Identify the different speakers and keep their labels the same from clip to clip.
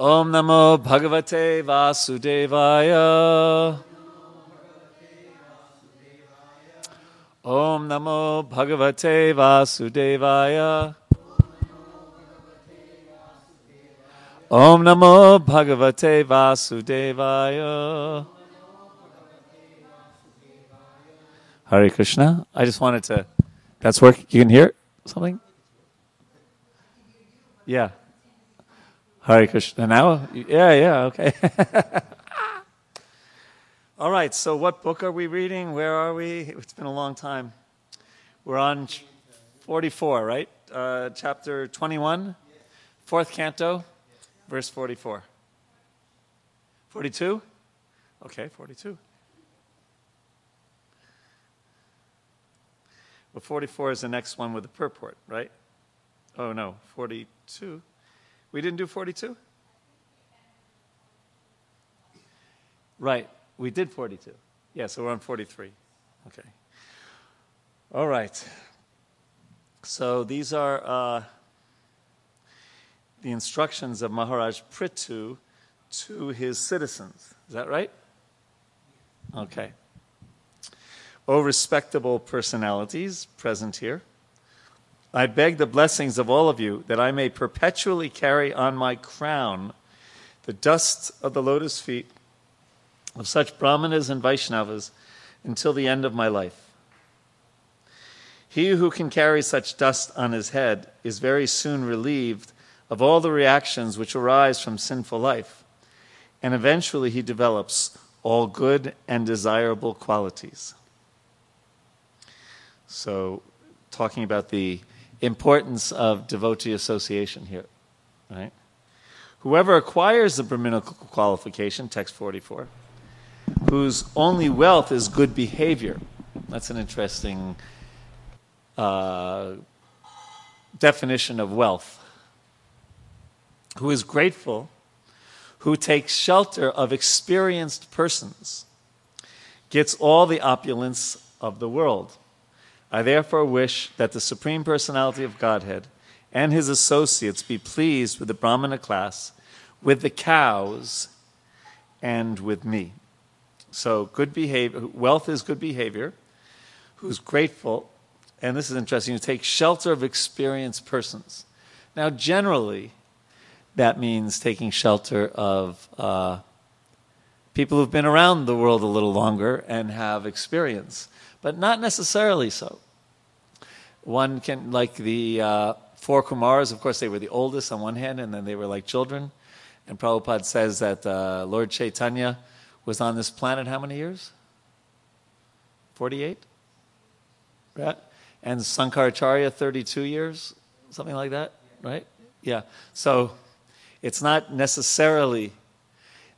Speaker 1: Om Namo Bhagavate Vasudevaya. Om Namo Bhagavate Vasudevaya. Om Namo Bhagavate Vasudevaya. Hare Krishna. I just wanted to. That's work. You can hear something? Yeah. Hare Krishna. Now? Yeah, yeah, okay. All right, so what book are we reading? Where are we? It's been a long time. We're on 44, right? Uh, chapter 21, fourth canto, verse 44. 42? Okay, 42. Well, 44 is the next one with the purport, right? Oh, no, 42. We didn't do 42? Right, we did 42. Yeah, so we're on 43. Okay. All right. So these are uh, the instructions of Maharaj Prithu to his citizens. Is that right? Okay. O respectable personalities present here, I beg the blessings of all of you that I may perpetually carry on my crown the dust of the lotus feet of such Brahmanas and Vaishnavas until the end of my life. He who can carry such dust on his head is very soon relieved of all the reactions which arise from sinful life, and eventually he develops all good and desirable qualities. So, talking about the importance of devotee association here, right? Whoever acquires the Brahminical qualification, text 44, whose only wealth is good behavior. That's an interesting uh, definition of wealth. Who is grateful, who takes shelter of experienced persons, gets all the opulence of the world. I therefore wish that the Supreme Personality of Godhead and his associates be pleased with the Brahmana class, with the cows, and with me. So, good behavior, wealth is good behavior, who's grateful, and this is interesting, to take shelter of experienced persons. Now, generally, that means taking shelter of uh, people who've been around the world a little longer and have experience but not necessarily so. One can, like the uh, four Kumars, of course, they were the oldest on one hand, and then they were like children. And Prabhupada says that uh, Lord Chaitanya was on this planet how many years? 48? Right? And Sankaracharya, 32 years? Something like that, right? Yeah. So it's not necessarily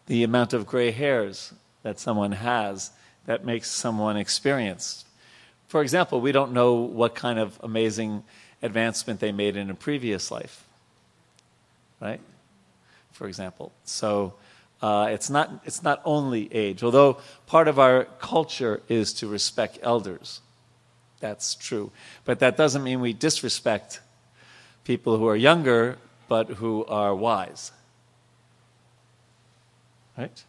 Speaker 1: the amount of gray hairs that someone has that makes someone experienced. For example, we don't know what kind of amazing advancement they made in a previous life, right? For example. So uh, it's, not, it's not only age, although part of our culture is to respect elders. That's true. But that doesn't mean we disrespect people who are younger but who are wise. Right?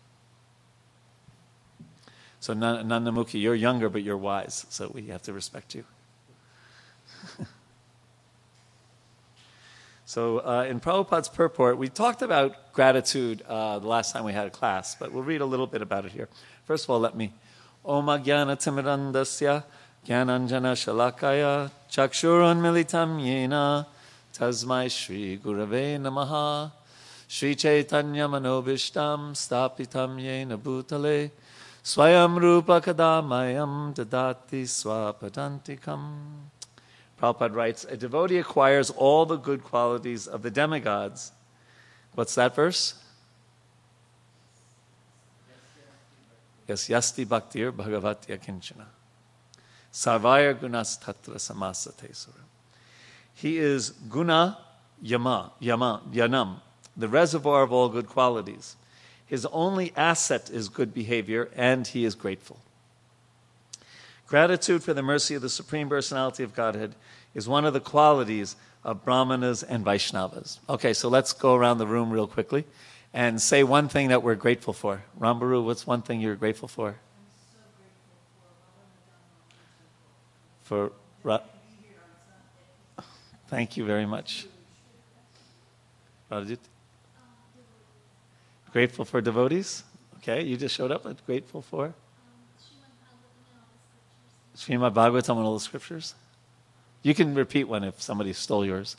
Speaker 1: So Nandamukhi, you're younger, but you're wise, so we have to respect you. so uh, in Prabhupada's purport, we talked about gratitude uh, the last time we had a class, but we'll read a little bit about it here. First of all, let me. Timirandasya Shalakaya Chakshurun Militam Yena Tasmai Shri Gurave Namaha Shri Chaitanya Manobishtam Stapitam Yena Bhutale Swayam Rupa Kadamayam Dadati Swapadantikam. Prabhupada writes, A devotee acquires all the good qualities of the demigods. What's that verse? Yes, Yasti Bhaktir Bhagavatya Kinchana. Sarvaya Gunas Tatra Samasate. He is Guna Yama, Yama, Yanam, the reservoir of all good qualities. His only asset is good behavior, and he is grateful. Gratitude for the mercy of the Supreme Personality of Godhead is one of the qualities of Brahmanas and Vaishnavas. Okay, so let's go around the room real quickly and say one thing that we're grateful for. Rambaru, what's one thing you're grateful for? For Ra- Thank you very much. Rajit? Grateful for devotees? Okay, you just showed up. Grateful for? Srimad Bhagavatam and all the scriptures? You can repeat one if somebody stole yours.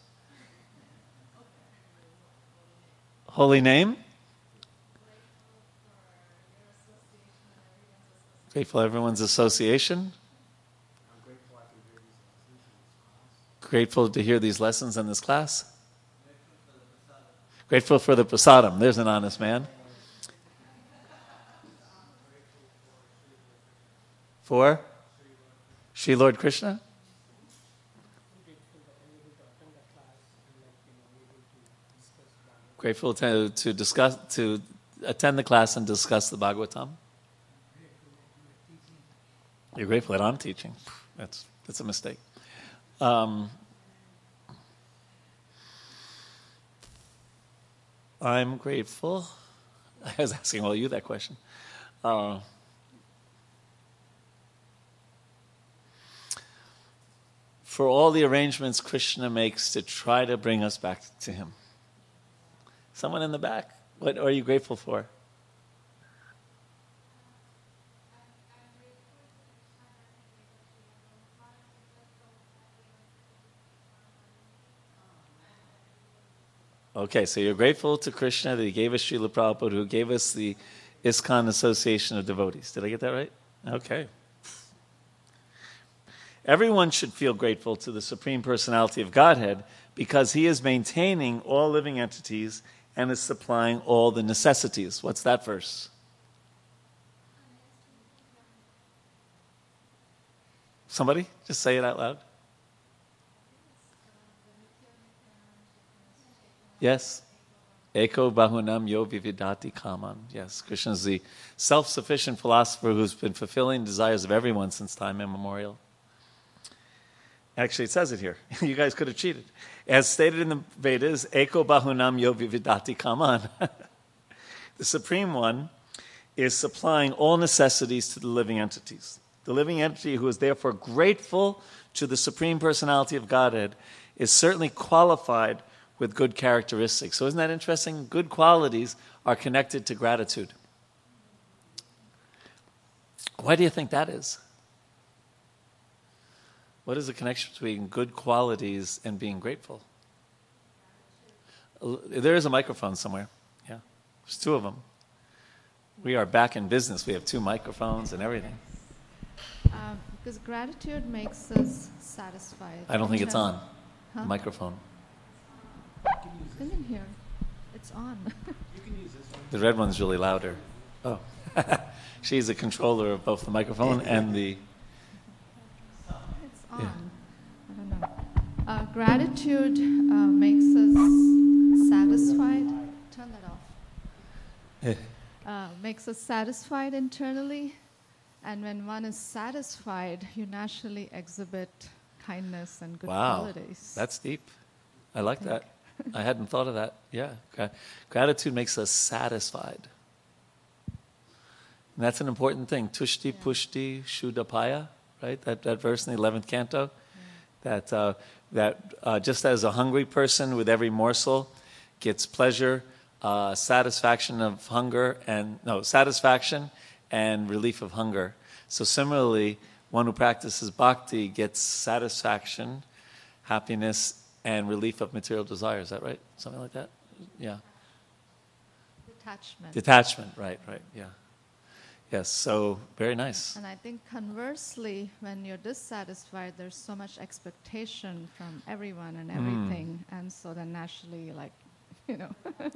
Speaker 1: Holy name? Grateful everyone's association. Grateful to hear these lessons in this class. Grateful for the prasadam. There's an honest man. For? Sri Lord Krishna? Grateful to, to discuss to attend the class and discuss the Bhagavatam. You're grateful that I'm teaching. That's that's a mistake. Um, I'm grateful. I was asking all you that question. Uh, for all the arrangements Krishna makes to try to bring us back to Him. Someone in the back, what are you grateful for? Okay, so you're grateful to Krishna that he gave us Srila Prabhupada, who gave us the ISKCON Association of Devotees. Did I get that right? Okay. Everyone should feel grateful to the Supreme Personality of Godhead because he is maintaining all living entities and is supplying all the necessities. What's that verse? Somebody? Just say it out loud. Yes. Eko Bahunam Yo Vidadhati Kaman. Yes, Krishna is the self sufficient philosopher who's been fulfilling desires of everyone since time immemorial. Actually, it says it here. you guys could have cheated. As stated in the Vedas, Eko Bahunam Yo Vidadhati Kaman. the Supreme One is supplying all necessities to the living entities. The living entity who is therefore grateful to the Supreme Personality of Godhead is certainly qualified with good characteristics. So, isn't that interesting? Good qualities are connected to gratitude. Why do you think that is? What is the connection between good qualities and being grateful? There is a microphone somewhere. Yeah, there's two of them. We are back in business. We have two microphones and everything.
Speaker 2: Uh, because gratitude makes us satisfied.
Speaker 1: I don't think it's on. Huh? The microphone.
Speaker 2: Come in here. It's on.
Speaker 1: the red one's really louder. Oh. She's a controller of both the microphone and the.
Speaker 2: It's on. Yeah. I don't know. Uh, gratitude uh, makes us satisfied. Turn that off. Uh, makes us satisfied internally. And when one is satisfied, you naturally exhibit kindness and good
Speaker 1: wow.
Speaker 2: qualities.
Speaker 1: That's deep. I like that. I hadn't thought of that. Yeah. Gratitude makes us satisfied. And that's an important thing. Tushti, yeah. pushti, shuddhapaya, right? That, that verse in the 11th canto. Yeah. That, uh, that uh, just as a hungry person with every morsel gets pleasure, uh, satisfaction of hunger, and no, satisfaction and relief of hunger. So similarly, one who practices bhakti gets satisfaction, happiness, and relief of material desire. Is that right? Something like that? Yeah.
Speaker 2: Detachment.
Speaker 1: Detachment, right, right, yeah. Yes, so very nice.
Speaker 2: And I think conversely, when you're dissatisfied, there's so much expectation from everyone and hmm. everything. Mm. And so then naturally, like, you know,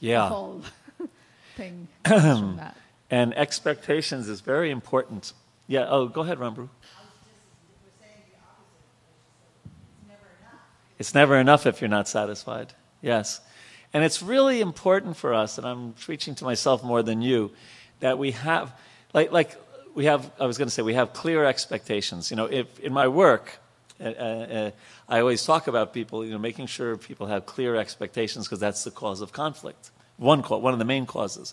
Speaker 1: yeah.
Speaker 2: the whole thing from that.
Speaker 1: And expectations is very important. Yeah, oh, go ahead, Rambru. It's never enough if you're not satisfied. Yes. And it's really important for us, and I'm preaching to myself more than you, that we have, like, like we have, I was going to say, we have clear expectations. You know, if in my work, uh, uh, I always talk about people, you know, making sure people have clear expectations because that's the cause of conflict. one one of the main causes.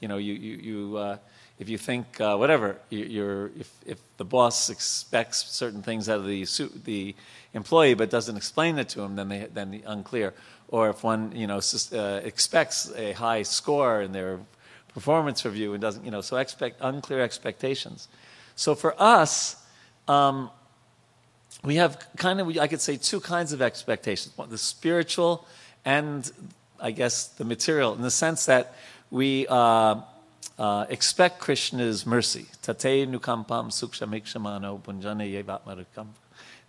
Speaker 1: You know, you you, you uh, if you think uh, whatever you, are if if the boss expects certain things out of the the employee but doesn't explain it to him, then they then the unclear. Or if one you know uh, expects a high score in their performance review and doesn't you know so expect unclear expectations. So for us. Um, we have kind of, I could say, two kinds of expectations the spiritual and, I guess, the material, in the sense that we uh, uh, expect Krishna's mercy. Tate nukampam sukshamikshmano bunjane yevatmarikam.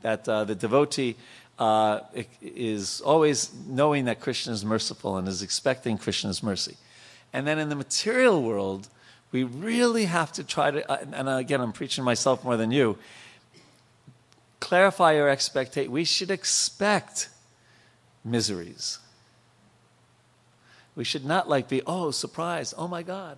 Speaker 1: That uh, the devotee uh, is always knowing that Krishna is merciful and is expecting Krishna's mercy. And then in the material world, we really have to try to, uh, and again, I'm preaching myself more than you clarify our expectation. We should expect miseries. We should not like be, oh, surprise, oh my God.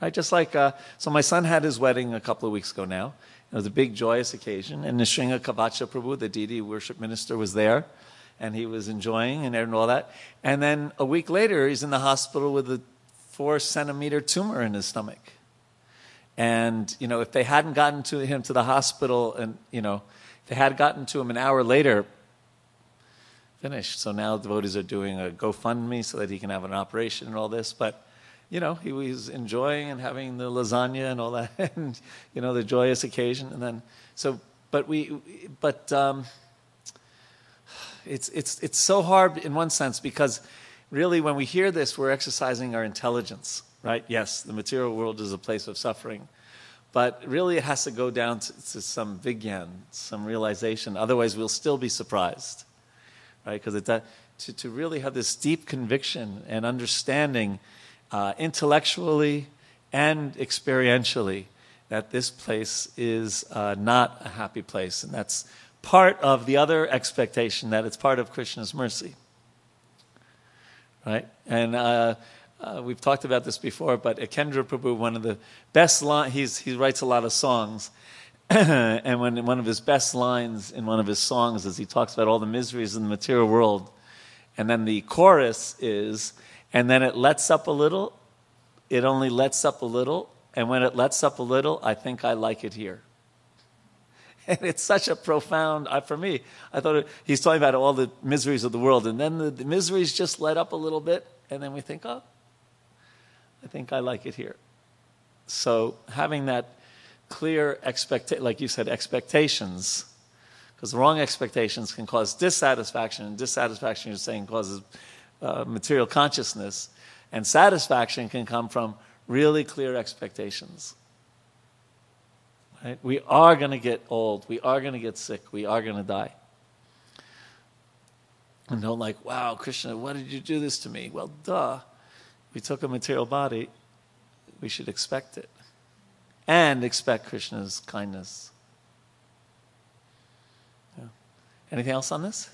Speaker 1: Right? Just like, uh, so my son had his wedding a couple of weeks ago now. It was a big, joyous occasion. And Nrsinga Kavacha Prabhu, the deity worship minister, was there. And he was enjoying and all that. And then a week later, he's in the hospital with a four centimeter tumor in his stomach. And, you know, if they hadn't gotten to him to the hospital and, you know, if they had gotten to him an hour later, finished. So now devotees are doing a GoFundMe so that he can have an operation and all this. But, you know, he was enjoying and having the lasagna and all that, and, you know, the joyous occasion. And then, so, but we, but um, it's, it's, it's so hard in one sense because really when we hear this, we're exercising our intelligence, right? Yes, the material world is a place of suffering. But really, it has to go down to, to some vigyan, some realization. Otherwise, we'll still be surprised, right? Because to, to really have this deep conviction and understanding, uh, intellectually and experientially, that this place is uh, not a happy place, and that's part of the other expectation that it's part of Krishna's mercy, right? And uh, uh, we've talked about this before, but Ekendra Prabhu, one of the best lines, he writes a lot of songs. and when one of his best lines in one of his songs is he talks about all the miseries in the material world. And then the chorus is, and then it lets up a little, it only lets up a little, and when it lets up a little, I think I like it here. And it's such a profound, uh, for me, I thought it, he's talking about all the miseries of the world, and then the, the miseries just let up a little bit, and then we think, oh, I think I like it here. So having that clear expectation, like you said, expectations, because wrong expectations can cause dissatisfaction, and dissatisfaction, you're saying, causes uh, material consciousness, and satisfaction can come from really clear expectations. Right? We are going to get old. We are going to get sick. We are going to die. And don't like, wow, Krishna, why did you do this to me? Well, duh we took a material body, we should expect it. And expect Krishna's kindness. Yeah. Anything else on this?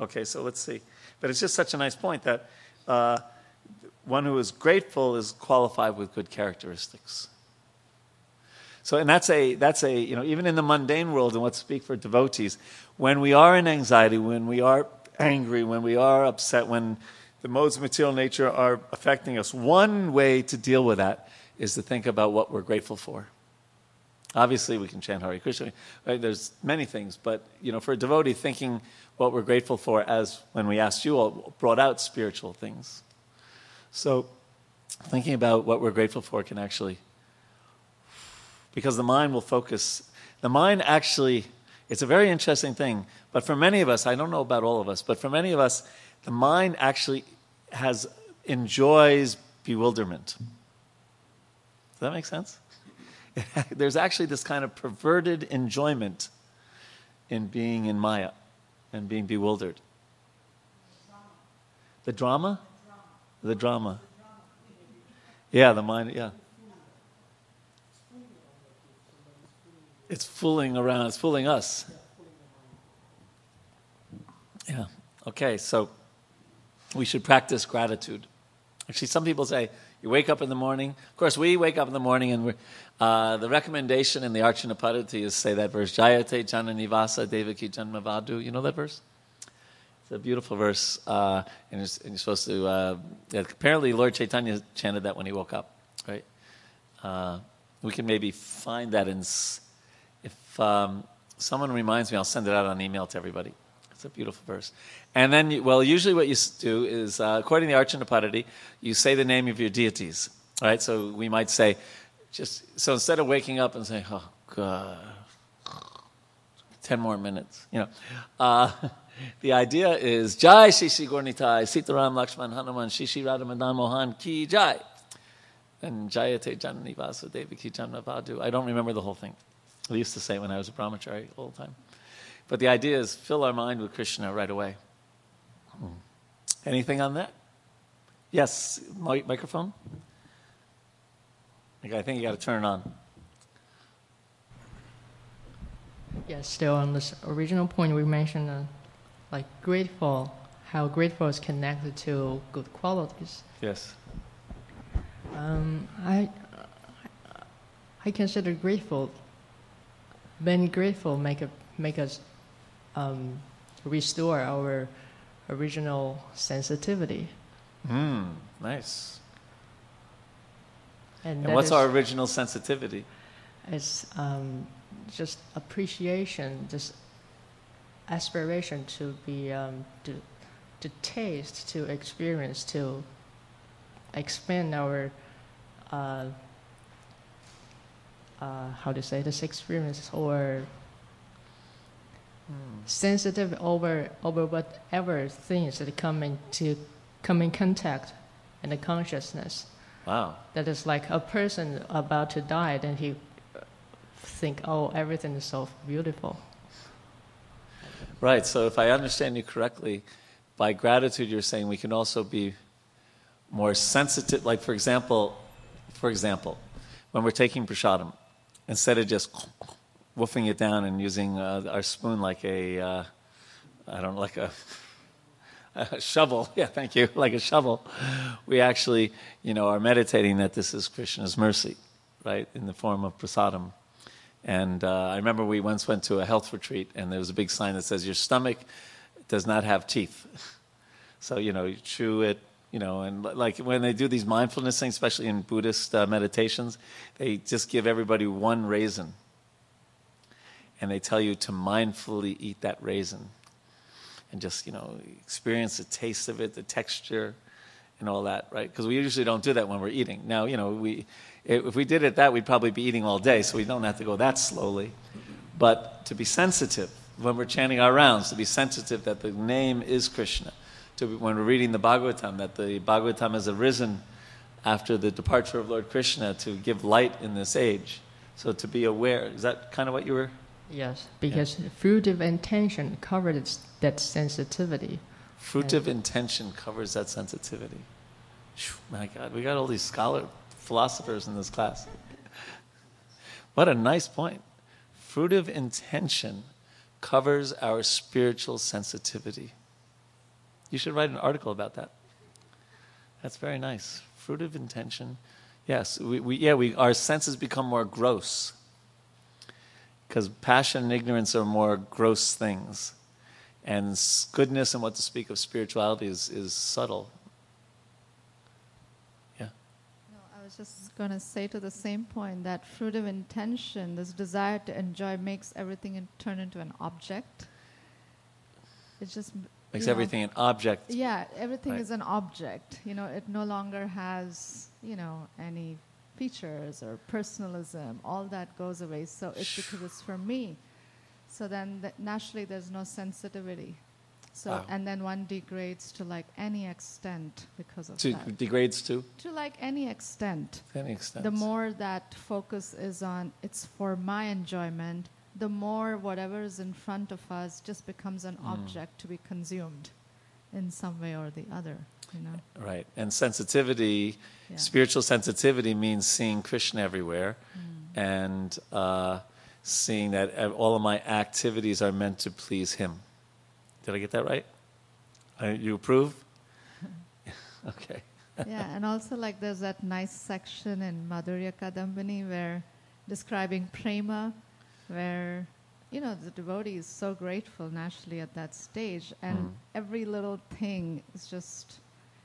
Speaker 1: Okay, so let's see. But it's just such a nice point that uh, one who is grateful is qualified with good characteristics. So, and that's a, that's a, you know, even in the mundane world, and let's speak for devotees, when we are in anxiety, when we are angry, when we are upset, when the modes of material nature are affecting us. One way to deal with that is to think about what we're grateful for. Obviously, we can chant Hare Krishna. Right? There's many things, but you know, for a devotee, thinking what we're grateful for, as when we asked you all, brought out spiritual things. So, thinking about what we're grateful for can actually, because the mind will focus. The mind actually, it's a very interesting thing. But for many of us, I don't know about all of us, but for many of us, the mind actually has enjoys bewilderment. Does that make sense? There's actually this kind of perverted enjoyment in being in Maya and being bewildered. The drama? The drama. Yeah, the mind, yeah. It's fooling around, it's fooling us. Yeah. Okay, so we should practice gratitude. Actually, some people say you wake up in the morning. Of course, we wake up in the morning, and uh, the recommendation in the Archana Paddhati is say that verse Jayate Jana Nivasa Devaki Janmavadu. You know that verse? It's a beautiful verse, uh, and, and, you're, supposed to. Uh, apparently, Lord Chaitanya chanted that when he woke up, right? Uh, we can maybe find that in. If um, someone reminds me, I'll send it out on email to everybody. It's a beautiful verse. And then, well, usually what you do is, uh, according to the Archana you say the name of your deities, right? So we might say, just so instead of waking up and saying, "Oh God," ten more minutes, you know. Uh, the idea is Jai Shishi Gornitai, Sitaram Lakshman Hanuman, Shishi Radha Madan Mohan Ki Jai. And Jayate Janani Vasudevi Ki Janavadu. I don't remember the whole thing. I used to say when I was a brahmachari all the time. But the idea is fill our mind with Krishna right away. Hmm. Anything on that? Yes, microphone? I think you got to turn it on.
Speaker 3: Yes, still on this original point we mentioned, uh, like grateful, how grateful is connected to good qualities.
Speaker 1: Yes.
Speaker 3: Um, I I consider grateful. Being grateful make a, make us um, restore our original sensitivity.
Speaker 1: Mm, nice. And, and what's our original sensitivity?
Speaker 3: It's um, just appreciation, just aspiration to be, um, to, to taste, to experience, to expand our, uh, uh, how to say this experience or hmm. sensitive over over whatever things that come into come in contact in the consciousness.
Speaker 1: Wow.
Speaker 3: That is like a person about to die, then he think, oh, everything is so beautiful.
Speaker 1: Right. So if I understand you correctly, by gratitude, you're saying we can also be more sensitive. Like for example, for example, when we're taking prasadam, instead of just woofing it down and using uh, our spoon like a, uh, I don't know, like a a shovel. Yeah, thank you. Like a shovel. We actually, you know, are meditating that this is Krishna's mercy, right, in the form of prasadam. And uh, I remember we once went to a health retreat, and there was a big sign that says, "Your stomach does not have teeth." So you know, you chew it. You know, and like when they do these mindfulness things, especially in Buddhist uh, meditations, they just give everybody one raisin, and they tell you to mindfully eat that raisin and just you know experience the taste of it, the texture, and all that, right? Because we usually don't do that when we're eating. Now, you know, we if we did it that, we'd probably be eating all day, so we don't have to go that slowly. But to be sensitive when we're chanting our rounds, to be sensitive that the name is Krishna. To be, when we're reading the Bhagavatam, that the Bhagavatam has arisen after the departure of Lord Krishna to give light in this age. So to be aware, is that kind of what you were?
Speaker 3: Yes, because yeah. fruitive intention covers that sensitivity.
Speaker 1: Fruitive intention covers that sensitivity. My God, we got all these scholar philosophers in this class. What a nice point. Fruitive intention covers our spiritual sensitivity. You should write an article about that. That's very nice. Fruitive intention. Yes, we, we, yeah, we, our senses become more gross because passion and ignorance are more gross things. And goodness and what to speak of spirituality is, is subtle. Yeah.
Speaker 2: No, I was just going to say to the same point that fruit of intention, this desire to enjoy, makes everything in, turn into an object. It just
Speaker 1: makes everything know, an object.
Speaker 2: Yeah, everything right. is an object. You know, it no longer has you know any features or personalism, all that goes away. So it's because it's for me. So then th- naturally there's no sensitivity. So wow. and then one degrades to like any extent because of
Speaker 1: to
Speaker 2: that.
Speaker 1: Degrades to?
Speaker 2: To like any extent.
Speaker 1: To any extent.
Speaker 2: The more that focus is on it's for my enjoyment, the more whatever is in front of us just becomes an mm. object to be consumed in some way or the other you know.
Speaker 1: Right, and sensitivity, yeah. spiritual sensitivity means seeing Krishna everywhere, mm. and uh, seeing that all of my activities are meant to please Him. Did I get that right? Uh, you approve? okay.
Speaker 2: yeah, and also like there's that nice section in Madhurya Kadambini where describing prema, where you know, the devotee is so grateful naturally at that stage, and
Speaker 1: Mm.
Speaker 2: every little thing is just,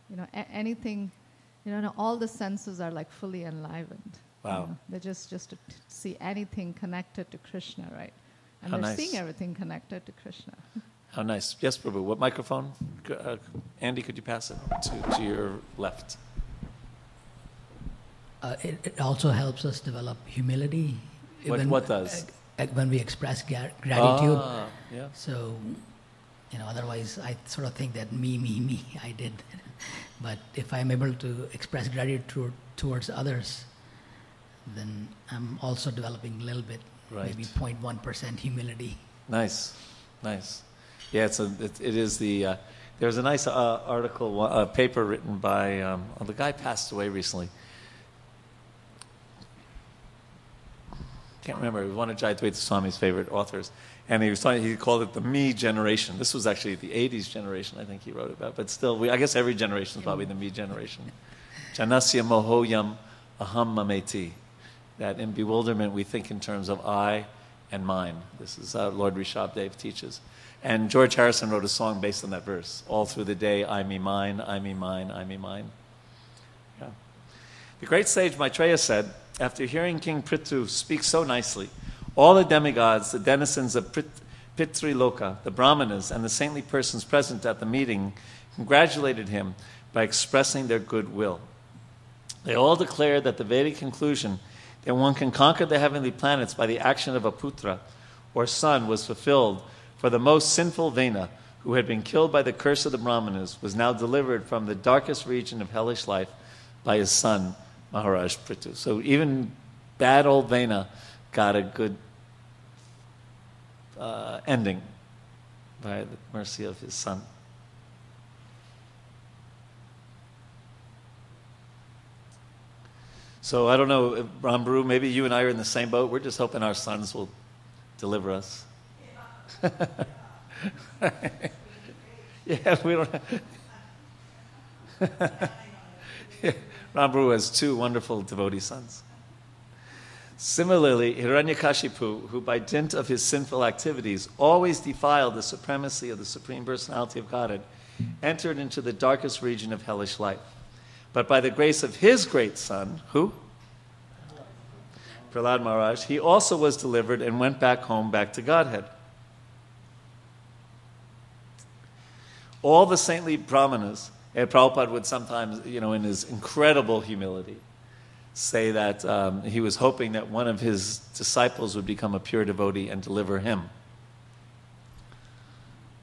Speaker 2: you know, a- anything, you know, all the senses are like fully enlivened. you
Speaker 1: Wow.
Speaker 2: know. They're just just to t- see anything connected to Krishna, right? And
Speaker 1: How
Speaker 2: they're
Speaker 1: nice.
Speaker 2: seeing everything connected to Krishna.
Speaker 1: How nice. Yes, Prabhu. What microphone? Uh, Andy, could you pass it to, to your left?
Speaker 4: Uh, it, it also helps us develop humility.
Speaker 1: What- what does?
Speaker 4: uh, when we express gratitude.
Speaker 1: Ah, yeah.
Speaker 4: So, you know, otherwise I sort of think that me, me, me, I did. but if I'm able to express gratitude toward, towards others, then I'm also developing a little bit, maybe 0.1% humility.
Speaker 1: Nice, nice. Yeah, it's a, it, it is the. Uh, there was a nice uh, article, a paper written by um, oh, the guy passed away recently. I can't remember. He was one of Jayadvaita Swami's favorite authors, and he was talking. He called it the me generation. This was actually the '80s generation, I think he wrote about. But still, we, I guess every generation is probably the me generation. Janasya mohoyam aham mameti. That in bewilderment we think in terms of I and mine. This is uh, Lord Rishabh teaches. And George Harrison wrote a song based on that verse. All through the day, I me mine, I me mine, I me mine. Yeah. The great sage Maitreya said, after hearing King Prithu speak so nicely, all the demigods, the denizens of Prit- Pitriloka, the brahmanas, and the saintly persons present at the meeting congratulated him by expressing their goodwill. They all declared that the Vedic conclusion that one can conquer the heavenly planets by the action of a putra, or son, was fulfilled, for the most sinful Vena, who had been killed by the curse of the Brahmanas, was now delivered from the darkest region of hellish life by his son, Maharaj Prithu. So even bad old Vena got a good uh, ending by the mercy of his son. So I don't know, if Rambru, maybe you and I are in the same boat. We're just hoping our sons will deliver us. yeah, we don't. Rambru has two wonderful devotee sons. Similarly, Hiranyakashipu, who by dint of his sinful activities always defiled the supremacy of the Supreme Personality of Godhead, entered into the darkest region of hellish life. But by the grace of his great son, who? Prahlad Maharaj, he also was delivered and went back home, back to Godhead. All the saintly brahmanas, and Prabhupada would sometimes, you know, in his incredible humility, say that um, he was hoping that one of his disciples would become a pure devotee and deliver him.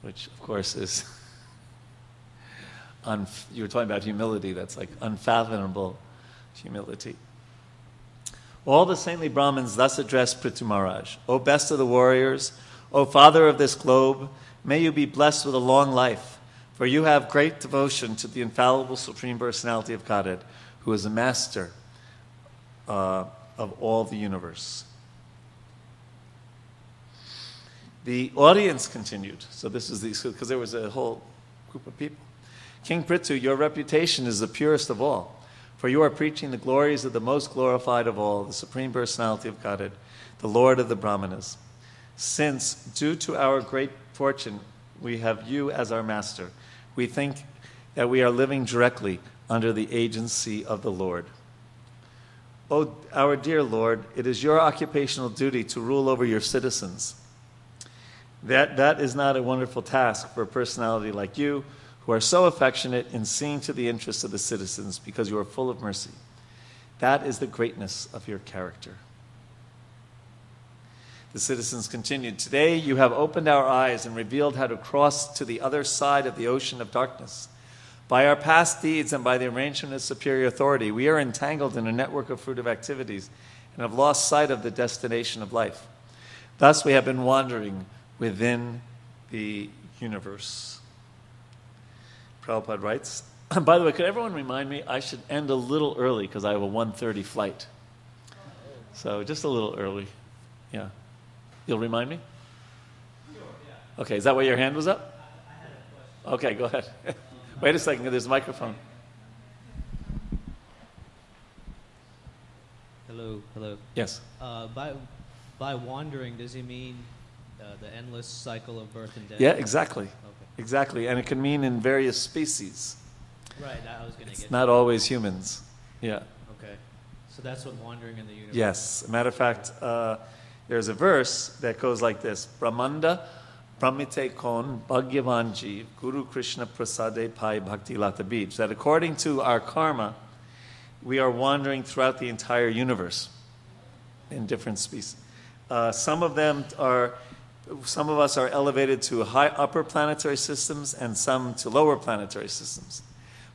Speaker 1: Which, of course, is. Unf- you were talking about humility, that's like unfathomable humility. All the saintly Brahmins thus addressed Prithu Maharaj O best of the warriors, O father of this globe, may you be blessed with a long life, for you have great devotion to the infallible Supreme Personality of Godhead, who is a master uh, of all the universe. The audience continued. So this is the because there was a whole group of people. King Prithu, your reputation is the purest of all, for you are preaching the glories of the most glorified of all, the Supreme Personality of Godhead, the Lord of the Brahmanas. Since, due to our great fortune, we have you as our master, we think that we are living directly under the agency of the Lord. O our dear Lord, it is your occupational duty to rule over your citizens. That, that is not a wonderful task for a personality like you, who are so affectionate in seeing to the interests of the citizens because you are full of mercy. That is the greatness of your character. The citizens continued Today you have opened our eyes and revealed how to cross to the other side of the ocean of darkness. By our past deeds and by the arrangement of superior authority, we are entangled in a network of fruitive activities and have lost sight of the destination of life. Thus, we have been wandering within the universe. Prabhupada writes, by the way, could everyone remind me I should end a little early because I have a 1.30 flight. So just a little early. Yeah. You'll remind me? Okay, is that why your hand was up? Okay, go ahead. Wait a second, there's a microphone.
Speaker 5: Hello, hello.
Speaker 1: Yes.
Speaker 5: Uh, by by wandering, does he mean uh, the endless cycle of birth and death.
Speaker 1: Yeah, exactly.
Speaker 5: Okay.
Speaker 1: Exactly. And it can mean in various species.
Speaker 5: Right. I was going to
Speaker 1: It's
Speaker 5: get.
Speaker 1: not always humans. Yeah.
Speaker 5: Okay. So that's what wandering in the universe.
Speaker 1: Yes. Matter of fact, uh, there's a verse that goes like this Brahmanda Bhramite kon Bhagyavan Jeev Guru Krishna Prasade Pai Bhakti Lata Bij. That according to our karma, we are wandering throughout the entire universe in different species. Uh, some of them are, some of us are elevated to high upper planetary systems and some to lower planetary systems.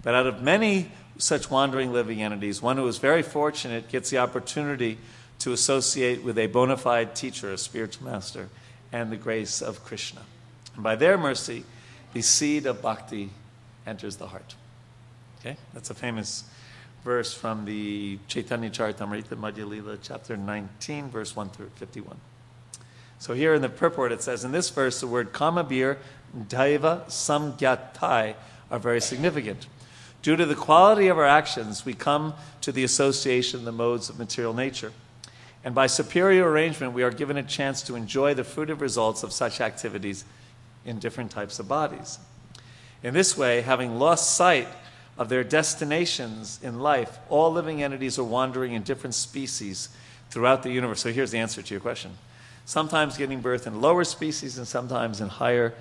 Speaker 1: But out of many such wandering living entities, one who is very fortunate gets the opportunity to associate with a bona fide teacher, a spiritual master, and the grace of Krishna. And by their mercy, the seed of bhakti enters the heart. Okay? That's a famous verse from the Chaitanya Charitamrita Madhya Lila, chapter 19, verse 1 through 51. So here in the purport it says, in this verse, the word kamabir, daiva, samgyatai are very significant. Due to the quality of our actions, we come to the association of the modes of material nature. And by superior arrangement, we are given a chance to enjoy the fruitive results of such activities in different types of bodies. In this way, having lost sight of their destinations in life, all living entities are wandering in different species throughout the universe. So here's the answer to your question sometimes giving birth in lower species and sometimes in higher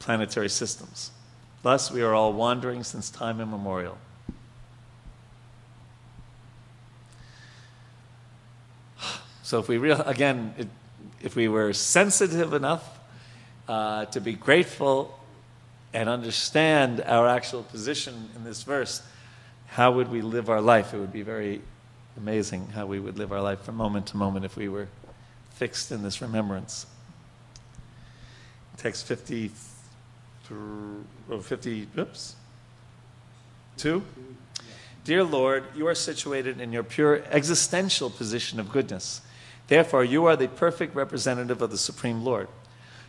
Speaker 1: planetary systems. Thus, we are all wandering since time immemorial. So, if we real again, it, if we were sensitive enough uh, to be grateful and understand our actual position in this verse, how would we live our life? It would be very amazing how we would live our life from moment to moment if we were fixed in this remembrance. Text 50, or 50, oops, 2. Dear Lord, you are situated in your pure existential position of goodness. Therefore, you are the perfect representative of the Supreme Lord.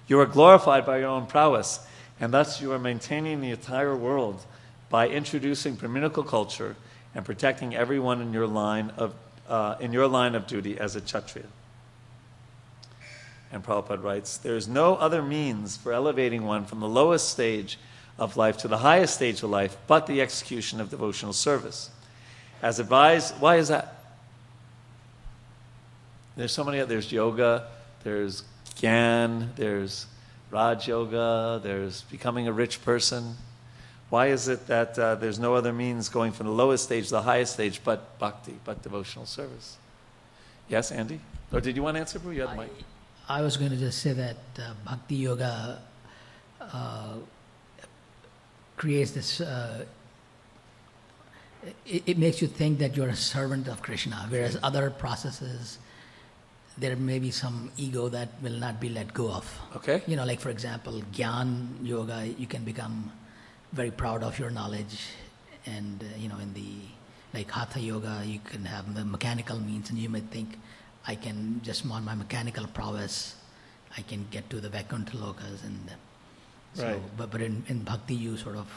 Speaker 1: You are glorified by your own prowess, and thus you are maintaining the entire world by introducing Brahminical culture and protecting everyone in your line of, uh, in your line of duty as a Kshatriya. And Prabhupada writes, There is no other means for elevating one from the lowest stage of life to the highest stage of life but the execution of devotional service. As advised, why is that? There's so many, there's yoga, there's Gyan, there's Raj Yoga, there's becoming a rich person. Why is it that uh, there's no other means going from the lowest stage to the highest stage but bhakti, but devotional service? Yes, Andy? Or did you want to answer? You had the mic.
Speaker 4: I was going to just say that uh, bhakti yoga uh, creates this. Uh, it, it, makes you think that you're a servant of Krishna, whereas other processes, there may be some ego that will not be let go of.
Speaker 1: Okay.
Speaker 4: You know, like for example, Gyan yoga, you can become very proud of your knowledge, and uh, you know, in the like hatha yoga, you can have the mechanical means, and you may think I can just on my mechanical prowess, I can get to the Vaikuntha lokas and so,
Speaker 1: right.
Speaker 4: but but in, in bhakti you sort of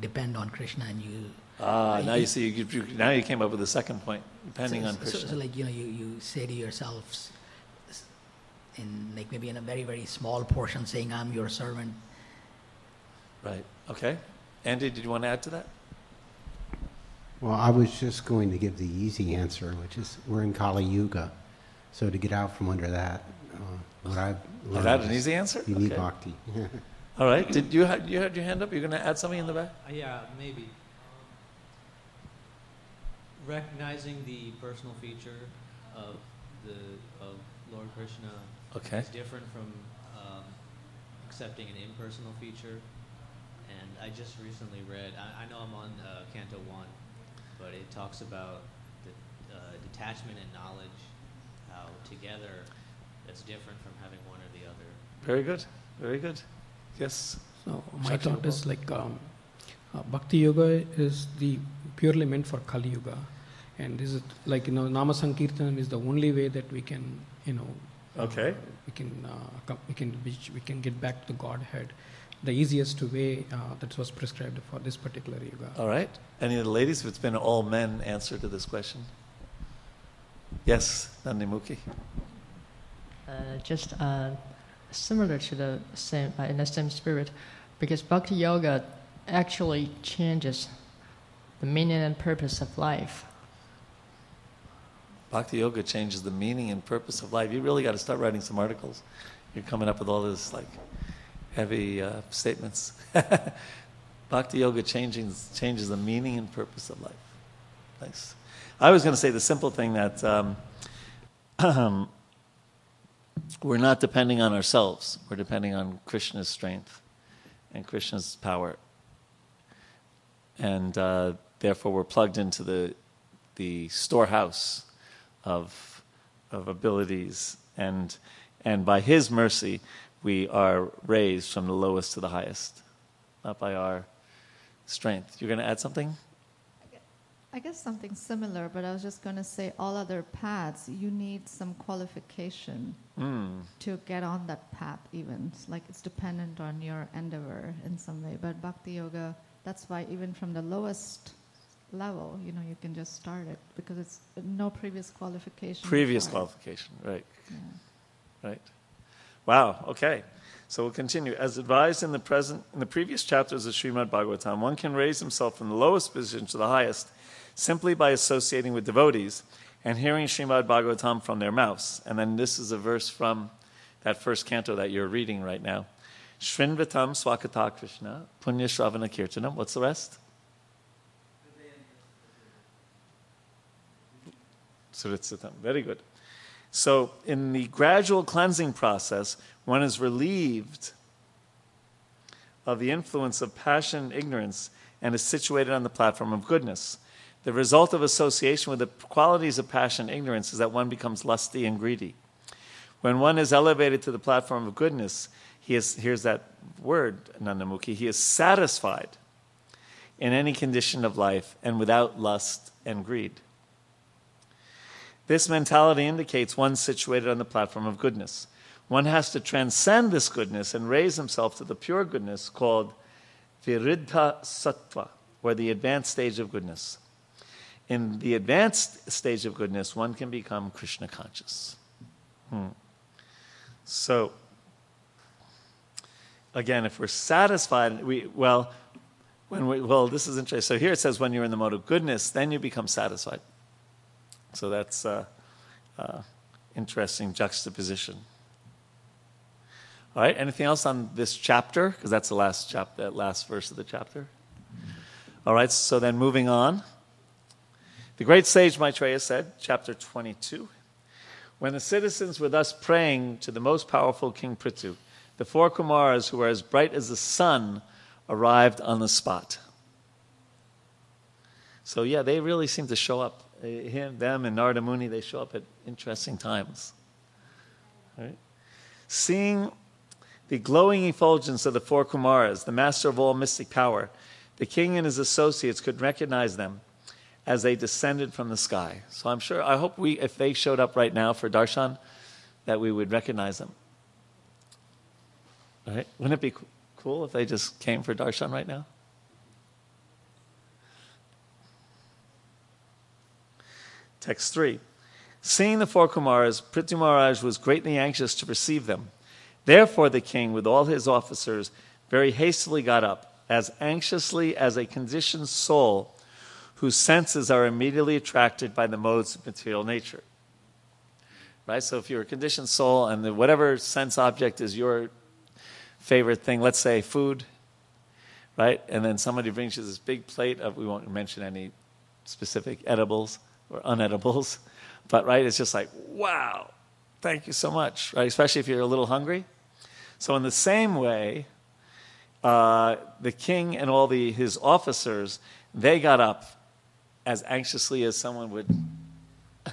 Speaker 4: depend on Krishna and you.
Speaker 1: Ah, now you see, you, you, now you came up with the second point, depending
Speaker 4: so,
Speaker 1: on Krishna.
Speaker 4: So, so, like you know, you, you say to yourself, in like maybe in a very very small portion, saying I'm your servant.
Speaker 1: Right. Okay. Andy, did you want to add to that?
Speaker 6: Well, I was just going to give the easy answer, which is we're in Kali Yuga. So to get out from under that, uh, what I've learned
Speaker 1: Is that an easy answer?
Speaker 6: You need
Speaker 1: Okay.
Speaker 6: bhakti.
Speaker 1: All right. Did you have you had your hand up? You're going to add something in the back?
Speaker 5: Uh, yeah, maybe. Recognizing the personal feature of the of Lord Krishna
Speaker 1: Okay.
Speaker 5: is different from um, accepting an impersonal feature. And I just recently read. I, I know I'm on uh, Canto One, but it talks about the uh, detachment and knowledge. How together, that's different from having one or the other.
Speaker 1: Very good. Very good. Yes.
Speaker 7: So my thought is like um, uh, Bhakti Yoga is the purely meant for Kali Yuga, and this is like you know Nama Sankirtan is the only way that we can you know
Speaker 1: Okay.
Speaker 7: uh, we can uh, com- we can reach, we can get back to the Godhead, the easiest way uh, that was prescribed for this particular yoga.
Speaker 1: All right. Any of the ladies? If it's been all men answer to this question. Yes, Nandimuki.
Speaker 3: Uh, just uh, similar to the same uh, in the same spirit, because Bhakti Yoga actually changes the meaning and purpose of life.
Speaker 1: Bhakti Yoga changes the meaning and purpose of life. You really got to start writing some articles. You're coming up with all this like heavy uh, statements. Bhakti Yoga changes changes the meaning and purpose of life. Nice. I was going to say the simple thing that um, we're not depending on ourselves. We're depending on Krishna's strength and Krishna's power, and uh, therefore we're plugged into the the storehouse of of abilities, and and by His mercy, we are raised from the lowest to the highest, not by our strength. You're going to add something?
Speaker 2: I guess something similar, but I was just going to say all other paths, you need some qualification
Speaker 1: Mm.
Speaker 2: to get on that path, even. Like it's dependent on your endeavor in some way. But Bhakti Yoga, that's why even from the lowest level, you know, you can just start it because it's no previous qualification.
Speaker 1: Previous
Speaker 2: required.
Speaker 1: qualification, right?
Speaker 2: Yeah.
Speaker 1: Right. Wow. Okay. So we'll continue. As advised in the present, in the previous chapters of Srimad Bhagavatam, one can raise himself from the lowest position to the highest simply by associating with devotees and hearing Srimad Bhagavatam from their mouths. And then this is a verse from that first canto that you're reading right now. Shrinvatam Swakata Krishna, Punya Shravana Kirtanam. What's the rest? Very good. So, in the gradual cleansing process, one is relieved of the influence of passion and ignorance and is situated on the platform of goodness. The result of association with the qualities of passion and ignorance is that one becomes lusty and greedy. When one is elevated to the platform of goodness, he is, here's that word, Nandamukhi, he is satisfied in any condition of life and without lust and greed. This mentality indicates one situated on the platform of goodness. One has to transcend this goodness and raise himself to the pure goodness called Vishuddha Sattva, or the advanced stage of goodness. In the advanced stage of goodness, one can become Krishna conscious. Hmm. So, again, if we're satisfied, we, well, when we, well, this is interesting. So here it says when you're in the mode of goodness, then you become satisfied. So that's uh, uh, interesting juxtaposition. All right. Anything else on this chapter? Because that's the last chap- that last verse of the chapter. All right. So then, moving on. The great sage Maitreya said, chapter 22, when the citizens were thus praying to the most powerful King Prithu, the four Kumaras, who were as bright as the sun, arrived on the spot. So yeah, they really seem to show up. Him, them, and Narada Muni, they show up at interesting times. Right? Seeing the glowing effulgence of the four Kumaras, the master of all mystic power, the king and his associates could recognize them as they descended from the sky. So I'm sure, I hope we, if they showed up right now for darshan, that we would recognize them. Right? Wouldn't it be cool if they just came for darshan right now? Text 3. Seeing the four Kumaras, Prithu Maharaj was greatly anxious to receive them. Therefore, the king, with all his officers, very hastily got up, as anxiously as a conditioned soul whose senses are immediately attracted by the modes of material nature. Right? So, if you're a conditioned soul and the, whatever sense object is your favorite thing, let's say food, right? And then somebody brings you this big plate of, we won't mention any specific edibles or unedibles, but right, it's just like, wow, thank you so much, right? Especially if you're a little hungry. So, in the same way, uh, the king and all the, his officers, they got up as anxiously as someone would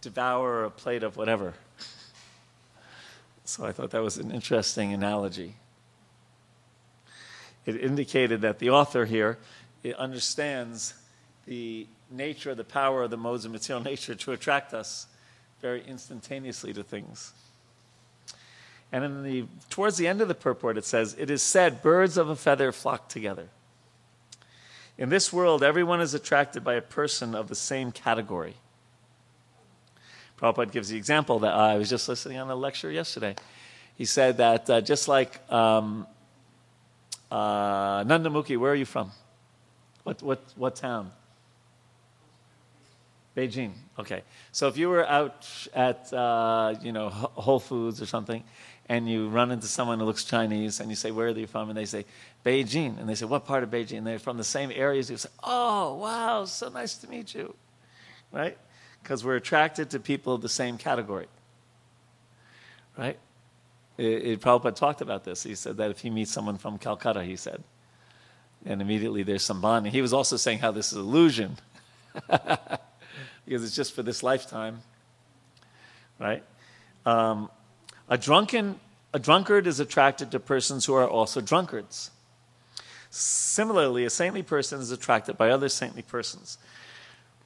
Speaker 1: devour a plate of whatever. So I thought that was an interesting analogy. It indicated that the author here understands the nature the power of the modes of material nature to attract us very instantaneously to things. And in the, towards the end of the purport, it says, It is said, birds of a feather flock together. In this world, everyone is attracted by a person of the same category. Prabhupada gives the example that I was just listening on a lecture yesterday. He said that uh, just like um, uh, Nandamukhi, where are you from? What, what, what town? Beijing. Okay. So if you were out at, uh, you know, Whole Foods or something, and you run into someone who looks Chinese, and you say, where are you from? And they say, Beijing. And they say, what part of Beijing? And they're from the same areas. You say, oh, wow, so nice to meet you. Right? Because we're attracted to people of the same category. Right? It, it, Prabhupada talked about this. He said that if he meets someone from Calcutta, he said, and immediately there's some bonding. He was also saying how this is illusion. because it's just for this lifetime, right? Um, a drunken, a drunkard is attracted to persons who are also drunkards. Similarly, a saintly person is attracted by other saintly persons.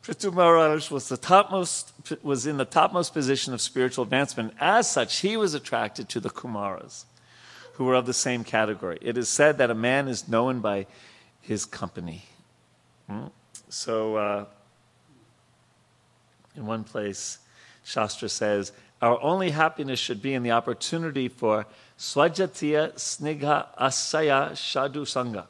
Speaker 1: Prithu Maharaj was the topmost was in the topmost position of spiritual advancement. As such, he was attracted to the Kumaras, who were of the same category. It is said that a man is known by his company. Hmm? So, uh, in one place, Shastra says, Our only happiness should be in the opportunity for Swajatiya Snigha Asaya Shadu Sangha,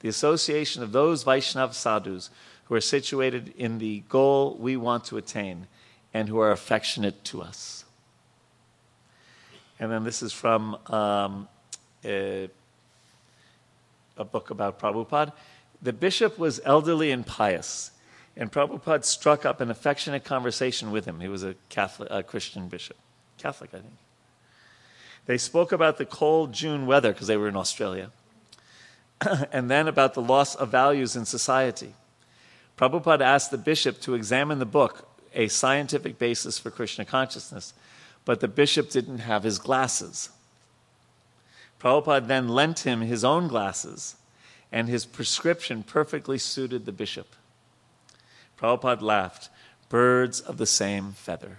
Speaker 1: the association of those Vaishnav sadhus who are situated in the goal we want to attain and who are affectionate to us. And then this is from um, a, a book about Prabhupada. The bishop was elderly and pious. And Prabhupada struck up an affectionate conversation with him. He was a Catholic, a Christian bishop. Catholic, I think. They spoke about the cold June weather because they were in Australia, and then about the loss of values in society. Prabhupada asked the bishop to examine the book, A Scientific Basis for Krishna Consciousness, but the bishop didn't have his glasses. Prabhupada then lent him his own glasses, and his prescription perfectly suited the bishop. Prabhupada laughed. Birds of the same feather.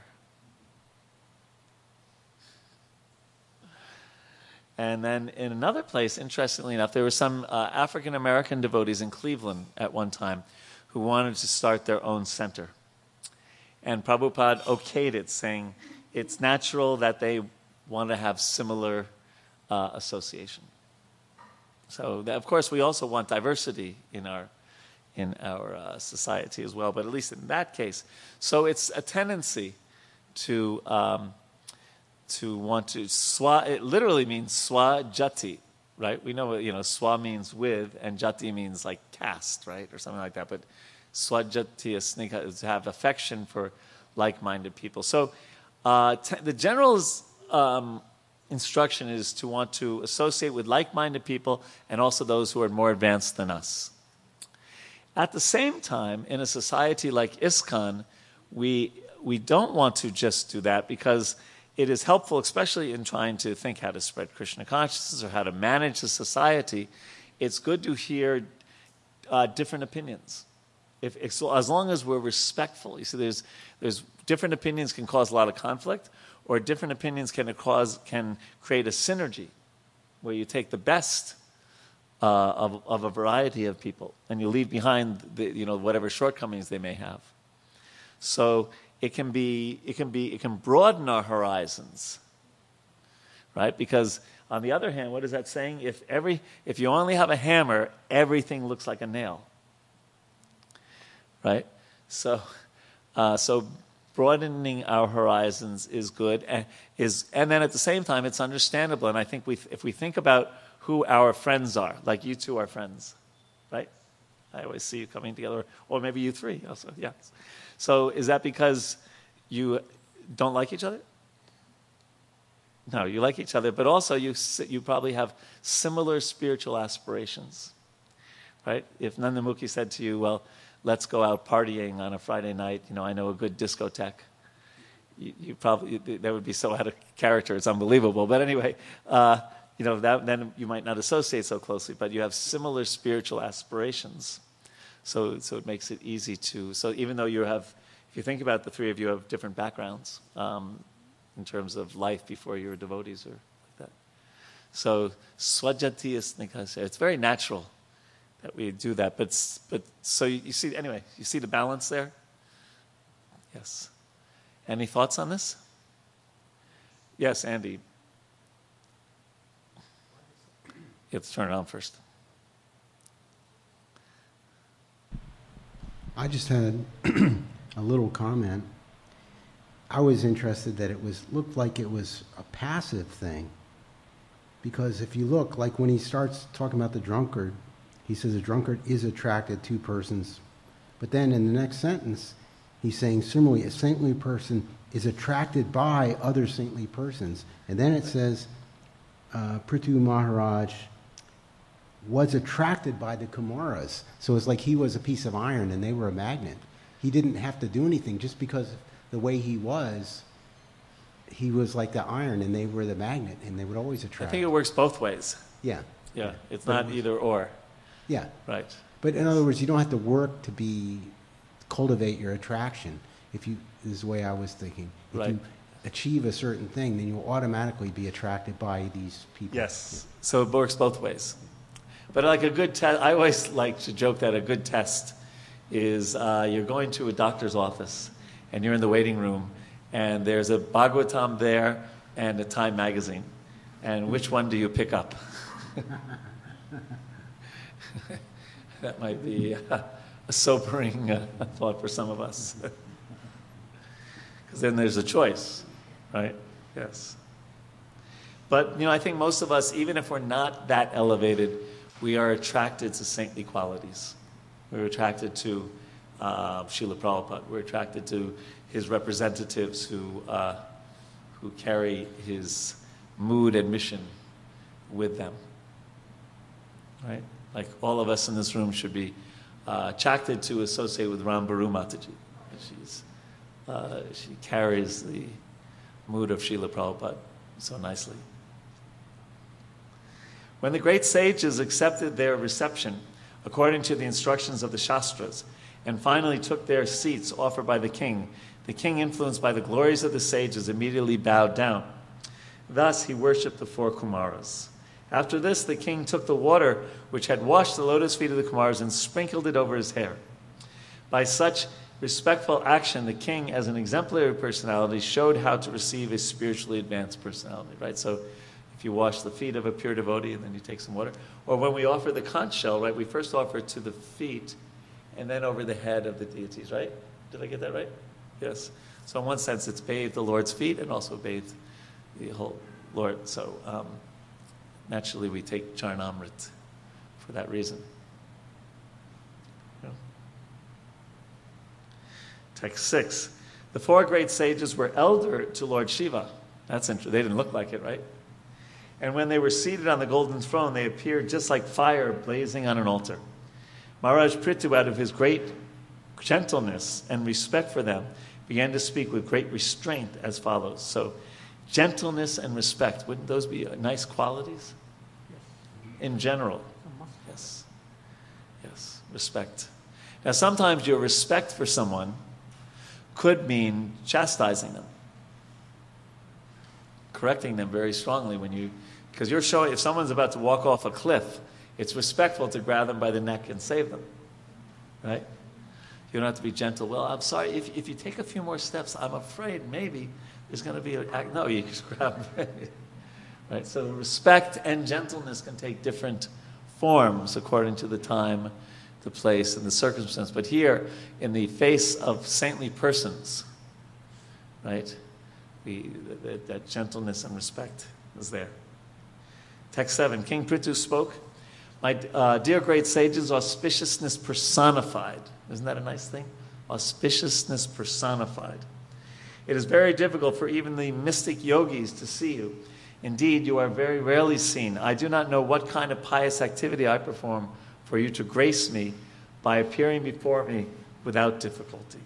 Speaker 1: And then in another place, interestingly enough, there were some uh, African American devotees in Cleveland at one time who wanted to start their own center. And Prabhupada okayed it, saying it's natural that they want to have similar uh, association. So, of course, we also want diversity in our in our uh, society as well, but at least in that case. So it's a tendency to, um, to want to swa, it literally means swa jati, right? We know, you know, swa means with, and jati means like caste, right? Or something like that. But swa jati is to have affection for like minded people. So uh, t- the general's um, instruction is to want to associate with like minded people and also those who are more advanced than us. At the same time, in a society like ISKCON, we, we don't want to just do that because it is helpful, especially in trying to think how to spread Krishna consciousness or how to manage the society. It's good to hear uh, different opinions. If, if, as long as we're respectful, you see, there's, there's different opinions can cause a lot of conflict, or different opinions can cause can create a synergy, where you take the best uh, of, of a variety of people, and you leave behind the, you know whatever shortcomings they may have. So it can be it can be it can broaden our horizons, right? Because on the other hand, what is that saying? If every if you only have a hammer, everything looks like a nail, right? So uh, so broadening our horizons is good, and is and then at the same time, it's understandable. And I think we if we think about who our friends are. Like you two are friends, right? I always see you coming together, or maybe you three also, yes. So is that because you don't like each other? No, you like each other, but also you, you probably have similar spiritual aspirations, right? If Nandamukhi said to you, well, let's go out partying on a Friday night, you know, I know a good discotheque. You, you probably, that would be so out of character, it's unbelievable. But anyway, uh, you know, that, then you might not associate so closely, but you have similar spiritual aspirations. So, so it makes it easy to, so even though you have, if you think about the three of you have different backgrounds um, in terms of life before you were devotees or like that. So, swajati is, it's very natural that we do that. But, but so you see, anyway, you see the balance there? Yes. Any thoughts on this? Yes, Andy. You have to turn it on first.
Speaker 6: I just had a little comment. I was interested that it was looked like it was a passive thing. Because if you look, like when he starts talking about the drunkard, he says a drunkard is attracted to persons. But then in the next sentence, he's saying similarly, a saintly person is attracted by other saintly persons. And then it says, uh, Prithu Maharaj was attracted by the Kumaras. So it's like he was a piece of iron and they were a magnet. He didn't have to do anything just because the way he was, he was like the iron and they were the magnet and they would always attract.
Speaker 1: I think it works both ways.
Speaker 6: yeah,
Speaker 1: Yeah, it's
Speaker 6: But it
Speaker 1: not
Speaker 6: was-
Speaker 1: either or,
Speaker 6: yeah.
Speaker 1: right?
Speaker 6: But in other words, you don't have to work to be cultivate your attraction. If you this is the way I was thinking. If
Speaker 1: Right.
Speaker 6: you achieve a certain thing, then you'll automatically be attracted by these people.
Speaker 1: Yes. So it works both ways. But like a good test, I always like to joke that a good test is uh, you're going to a doctor's office and you're in the waiting room and there's a Bhagavatam there and a Time magazine. And which one do you pick up? that might be uh, a sobering uh, thought for some of us. Because then there's a choice, right? Yes. But, you know, I think most of us, even if we're not that elevated, we are attracted to saintly qualities. We're attracted to uh, Srila Prabhupada. We're attracted to his representatives who, uh, who carry his mood and mission with them. Right? Like all of us in this room should be uh, attracted to associate with Ram Baru Mataji. She's, uh, she carries the mood of Srila Prabhupada so nicely. When the great sages accepted their reception according to the instructions of the Shastras and finally took their seats offered by the king, the king, influenced by the glories of the sages, immediately bowed down. Thus he worshipped the four Kumaras. After this, the king took the water which had washed the lotus feet of the Kumaras and sprinkled it over his hair. By such respectful action, the king, as an exemplary personality, showed how to receive a spiritually advanced personality, right? So if you wash the feet of a pure devotee and then you take some water, or when we offer the conch shell, right, we first offer it to the feet and then over the head of the deities, right? Did I get that right? Yes. So in one sense, it's bathed the Lord's feet and also bathed the whole Lord. So um, naturally, we take Charnamrit for that reason. Yeah. Text six. The four great sages were elder to Lord Shiva. That's interesting. They didn't look like it, right? And when they were seated on the golden throne, they appeared just like fire blazing on an altar. Maharaj Prithu, out of his great gentleness and respect for them, began to speak with great restraint as follows. So, gentleness and respect, wouldn't those be nice qualities? In general. Uh-huh. Yes. Yes, respect. Now, sometimes your respect for someone could mean chastising them, correcting them very strongly when you, because you're showing, if someone's about to walk off a cliff, it's respectful to grab them by the neck and save them, right? You don't have to be gentle. Well, I'm sorry, if, if you take a few more steps, I'm afraid maybe there's going to be a, no, you just grab them. right? So respect and gentleness can take different forms according to the time the place and the circumstance. But here, in the face of saintly persons, right, the, the, that gentleness and respect is there. Text 7 King Prithu spoke, My uh, dear great sages, auspiciousness personified. Isn't that a nice thing? Auspiciousness personified. It is very difficult for even the mystic yogis to see you. Indeed, you are very rarely seen. I do not know what kind of pious activity I perform for you to grace me by appearing before me without difficulty.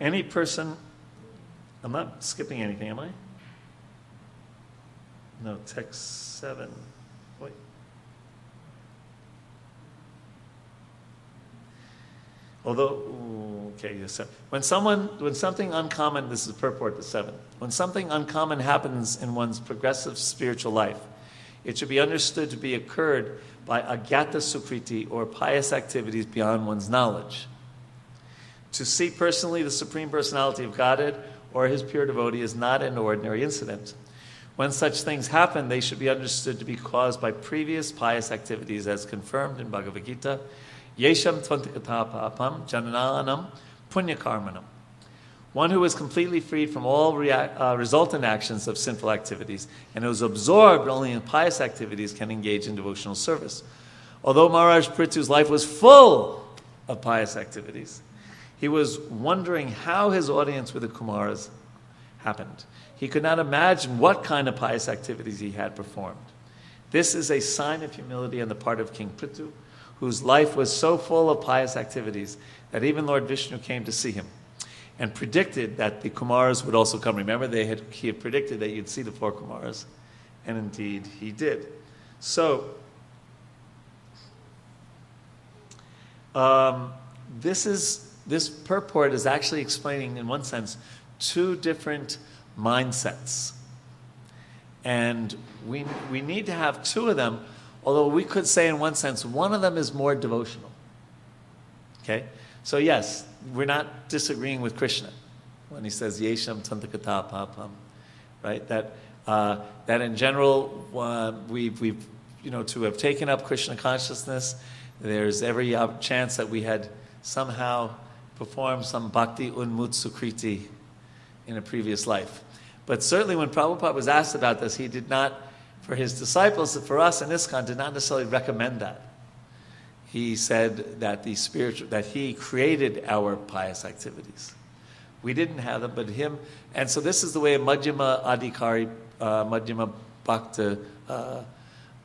Speaker 1: Any person, I'm not skipping anything, am I? No, text 7. Wait. Although, okay, yes, sir. when someone, when something uncommon, this is purport to seven. When something uncommon happens in one's progressive spiritual life, it should be understood to be occurred by agyata sukriti or pious activities beyond one's knowledge. To see personally the Supreme Personality of Godhead or his pure devotee is not an ordinary incident. When such things happen, they should be understood to be caused by previous pious activities as confirmed in Bhagavad Gita. Yesham tvantikatapapam janananam punyakarmanam. One who is completely freed from all react, uh, resultant actions of sinful activities and who is absorbed only in pious activities can engage in devotional service. Although Maharaj Prithu's life was full of pious activities, he was wondering how his audience with the Kumaras happened. He could not imagine what kind of pious activities he had performed. This is a sign of humility on the part of King Prithu, whose life was so full of pious activities that even Lord Vishnu came to see him and predicted that the Kumaras would also come. Remember, they had, he had predicted that you'd see the four Kumaras, and indeed he did. So, um, this is this purport is actually explaining, in one sense, two different mindsets. And we, we need to have two of them, although we could say, in one sense, one of them is more devotional. Okay? So, yes, we're not disagreeing with Krishna when he says, Yesham Tantakata Papam, right? That, uh, that in general, uh, we've, we've, you know, to have taken up Krishna consciousness, there's every chance that we had somehow performed some bhakti unmutsukriti in a previous life. But certainly when Prabhupada was asked about this, he did not, for his disciples, for us in ISKCON, did not necessarily recommend that. He said that the spiritual, that he created our pious activities. We didn't have them, but him, and so this is the way Madhyama Adhikari, uh, Madhyama Bhakta uh,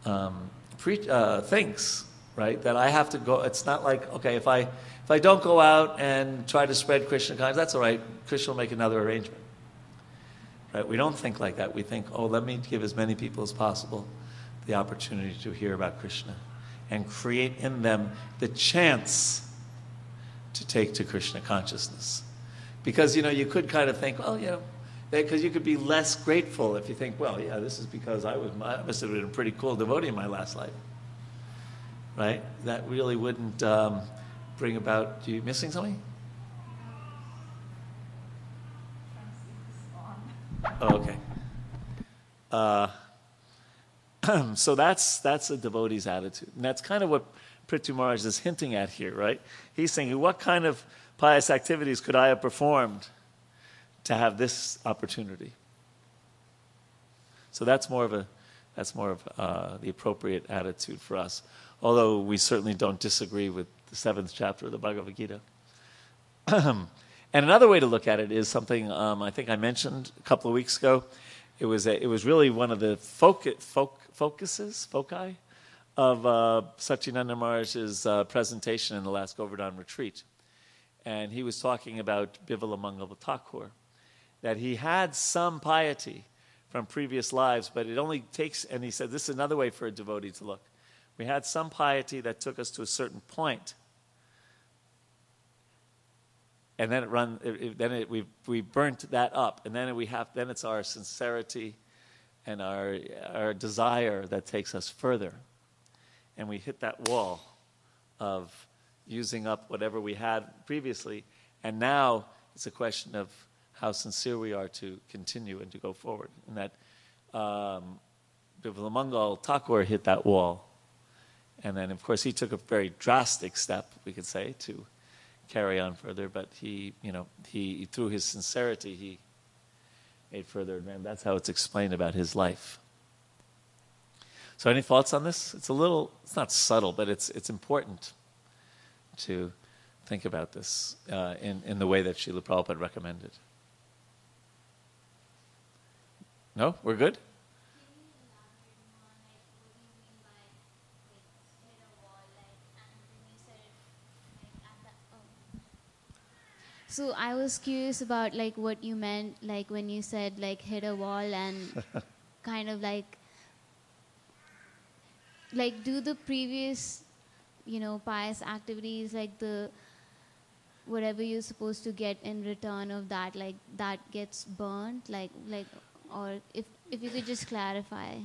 Speaker 1: um, pre- uh, thinks, right? That I have to go, it's not like, okay, if I, if I don't go out and try to spread Krishna consciousness, that's all right. Krishna will make another arrangement. Right? We don't think like that. We think, oh, let me give as many people as possible the opportunity to hear about Krishna and create in them the chance to take to Krishna consciousness. Because, you know, you could kind of think, well, you know, because you could be less grateful if you think, well, yeah, this is because I was I must have been a pretty cool devotee in my last life, right? That really wouldn't um, bring about. Do you missing something? Oh, okay. Uh, so that's that's a devotee's attitude, and that's kind of what Prithu Maharaj is hinting at here, right? He's saying, what kind of pious activities could I have performed to have this opportunity? So that's more of a that's more of uh, the appropriate attitude for us. Although we certainly don't disagree with the seventh chapter of the Bhagavad Gita. And another way to look at it is something um, I think I mentioned a couple of weeks ago. It was, a, it was really one of the focu- focuses, foci, of uh, Satyananda Maharaj's uh, presentation in the last Govardhan retreat. And he was talking about Bilva Mangala Thakur, that he had some piety from previous lives, but it only takes, and he said, this is another way for a devotee to look. We had some piety that took us to a certain point and then it run it, it, then it, we we burnt that up. And then we have then it's our sincerity and our our desire that takes us further. And we hit that wall of using up whatever we had previously. And now it's a question of how sincere we are to continue and to go forward. And that um, Bilvamangal Thakur hit that wall. And then of course he took a very drastic step we could say to carry on further, but he, you know, he through his sincerity, he made further advance. That's how it's explained about his life. So, any thoughts on this? It's a little, it's not subtle, but it's it's important to think about this uh, in in the way that Srila Prabhupada recommended. No, we're good.
Speaker 8: So I was curious about like what you meant, like when you said like hit a wall and kind of like like do the previous, you know, pious activities like the whatever you're supposed to get in return of that, like that gets burnt, like like or if if you could just clarify.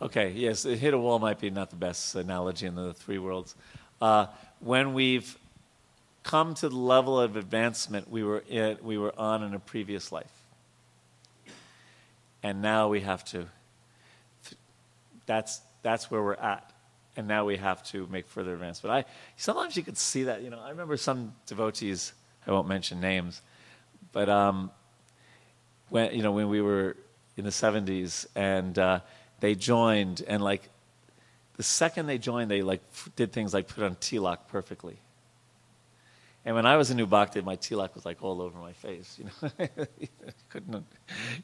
Speaker 1: Okay, yes, hit a wall might be not the best analogy in the three worlds. Uh, when we've come to the level of advancement we were, in, we were on in a previous life. And now we have to that's, that's where we're at. And now we have to make further advance. But I, sometimes you could see that. You know, I remember some devotees, I won't mention names, but um, when, you know, when we were in the 70s and uh, they joined, and like the second they joined, they like did things like put on tilak perfectly. And when I was a new bhakti, my tilak was like all over my face, you know. Couldn't,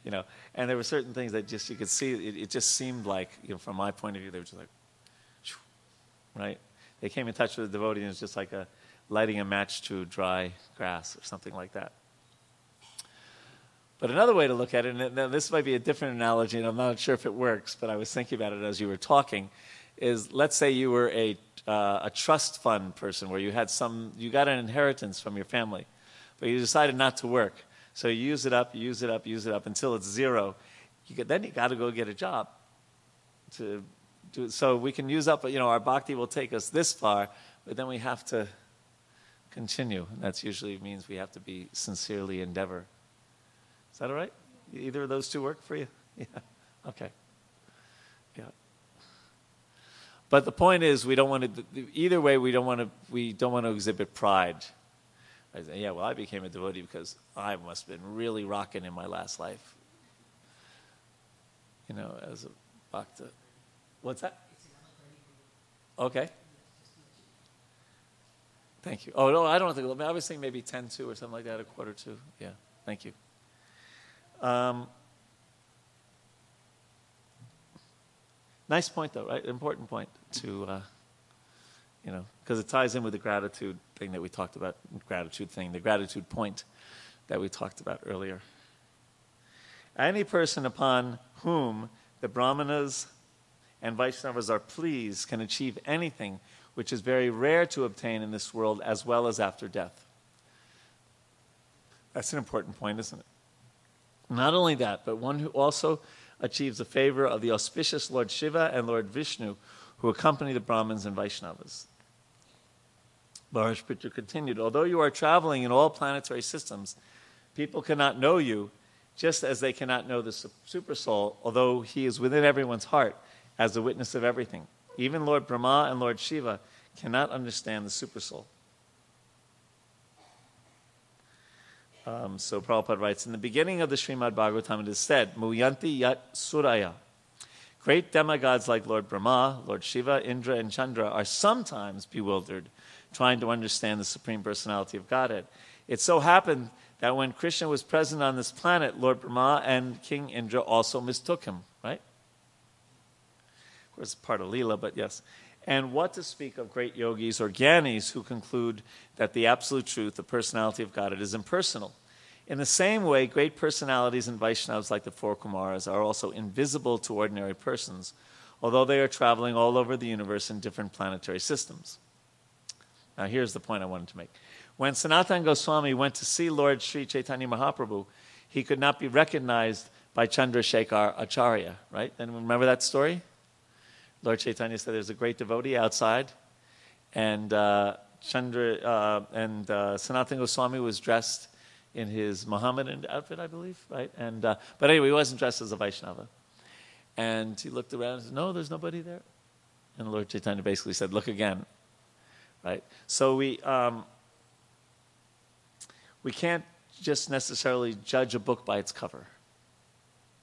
Speaker 1: you know. And there were certain things that just you could see. It, it just seemed like, you know, from my point of view, they were just like, right. They came in touch with the devotee, and it was just like a lighting a match to dry grass or something like that. But another way to look at it, and this might be a different analogy, and I'm not sure if it works, but I was thinking about it as you were talking, is let's say you were a uh, a trust fund person where you had some, you got an inheritance from your family, but you decided not to work. So you use it up, use it up, use it up until it's zero. You get, then you got to go get a job to do. So we can use up, you know, our bhakti will take us this far, but then we have to continue. And that usually means we have to be sincerely endeavor. Is that all right? Either of those two work for you? Yeah. Okay. Yeah. But the point is, we don't want to. Either way, we don't want to. We don't want to exhibit pride. I say, yeah, well, I became a devotee because I must have been really rocking in my last life. You know, as a bhakta. What's that? Okay. Thank you. Oh no, I don't think. I was thinking maybe ten two or something like that, a quarter two. Yeah. Thank you. Um, Nice point, though, right? Important point to, uh, you know, because it ties in with the gratitude thing that we talked about, gratitude thing, the gratitude point that we talked about earlier. Any person upon whom the Brahmanas and Vaishnavas are pleased can achieve anything which is very rare to obtain in this world as well as after death. That's an important point, isn't it? Not only that, but one who also achieves the favor of the auspicious Lord Shiva and Lord Vishnu, who accompany the Brahmins and Vaishnavas. Maharaj continued, although you are traveling in all planetary systems, people cannot know you just as they cannot know the Supersoul, although he is within everyone's heart as the witness of everything. Even Lord Brahma and Lord Shiva cannot understand the Supersoul. Um, so Prabhupada writes, in the beginning of the Srimad Bhagavatam it is said, Muyanti Yat Suraya. Great demigods like Lord Brahma, Lord Shiva, Indra, and Chandra are sometimes bewildered, trying to understand the Supreme Personality of Godhead. It so happened that when Krishna was present on this planet, Lord Brahma and King Indra also mistook him, right? Of course, part of Leela, but yes. And what to speak of great yogis or gyanis who conclude that the absolute truth, the personality of God, it is impersonal. In the same way, great personalities and Vaishnavas like the four Kumaras are also invisible to ordinary persons, although they are traveling all over the universe in different planetary systems. Now, here's the point I wanted to make. When Sanatan Goswami went to see Lord Sri Chaitanya Mahaprabhu, he could not be recognized by Chandrasekhar Acharya, right? And remember that story? Lord Chaitanya said there's a great devotee outside, and uh, Chandra uh, and uh, Sanatana Goswami was dressed in his Mohammedan outfit, I believe, right? And uh, but anyway, he wasn't dressed as a Vaishnava, and he looked around and said, "No, there's nobody there." And Lord Chaitanya basically said, "Look again." Right. So we um, we can't just necessarily judge a book by its cover.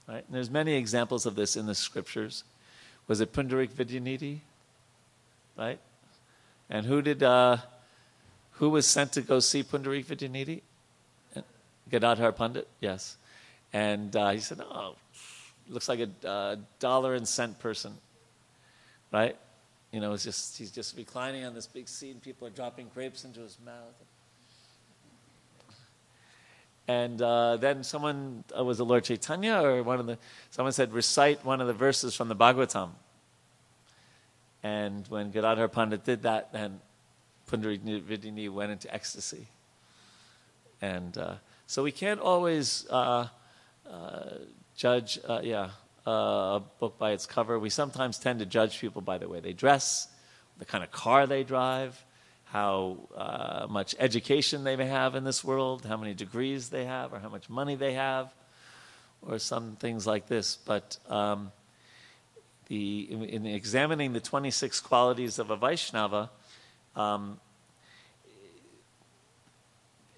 Speaker 1: Right. And there's many examples of this in the scriptures was it Pundarik Vidyanidhi? Right? And who did, uh, who was sent to go see Pundarik Vidyanidhi? Gadadhar Pandit, yes. And uh, he said, oh, looks like a uh, dollar and cent person, right? You know, it's just, he's just reclining on this big seat and people are dropping grapes into his mouth. And uh, then someone uh, was it Lord Chaitanya or one of the someone said recite one of the verses from the Bhagavatam. And when Gadadhar Pandit did that, then Pundarik Vidyanidhi went into ecstasy. And so we can't always uh, uh, judge, uh, yeah, a book by its cover. We sometimes tend to judge people by the way they dress, the kind of car they drive, how uh, much education they may have in this world, how many degrees they have, or how much money they have, or some things like this. But um, the, in, in examining the 26 qualities of a Vaishnava, um,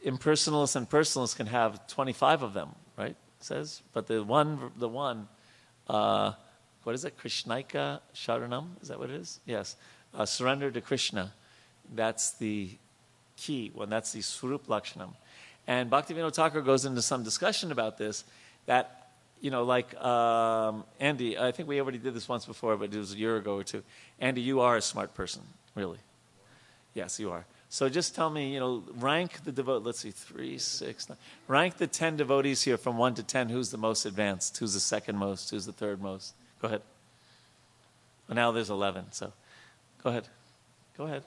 Speaker 1: impersonalists and personalists can have 25 of them, right? It says, but the one, the one, uh, what is it? Krishnaika Sharanam? Is that what it is? Yes. Uh, surrender to Krishna. That's the key one. That's the Swarup Lakshanam. And Bhaktivinoda Thakur goes into some discussion about this that, you know, like um, Andy, I think we already did this once before, but it was a year ago or two. Andy, you are a smart person, really. Yes, you are. So just tell me, you know, rank the devote. Let's see, three, six, nine. Rank the ten devotees here from one to ten. Who's the most advanced? Who's the second most? Who's the third most? Go ahead. Well, now there's eleven. So, go ahead. Go ahead.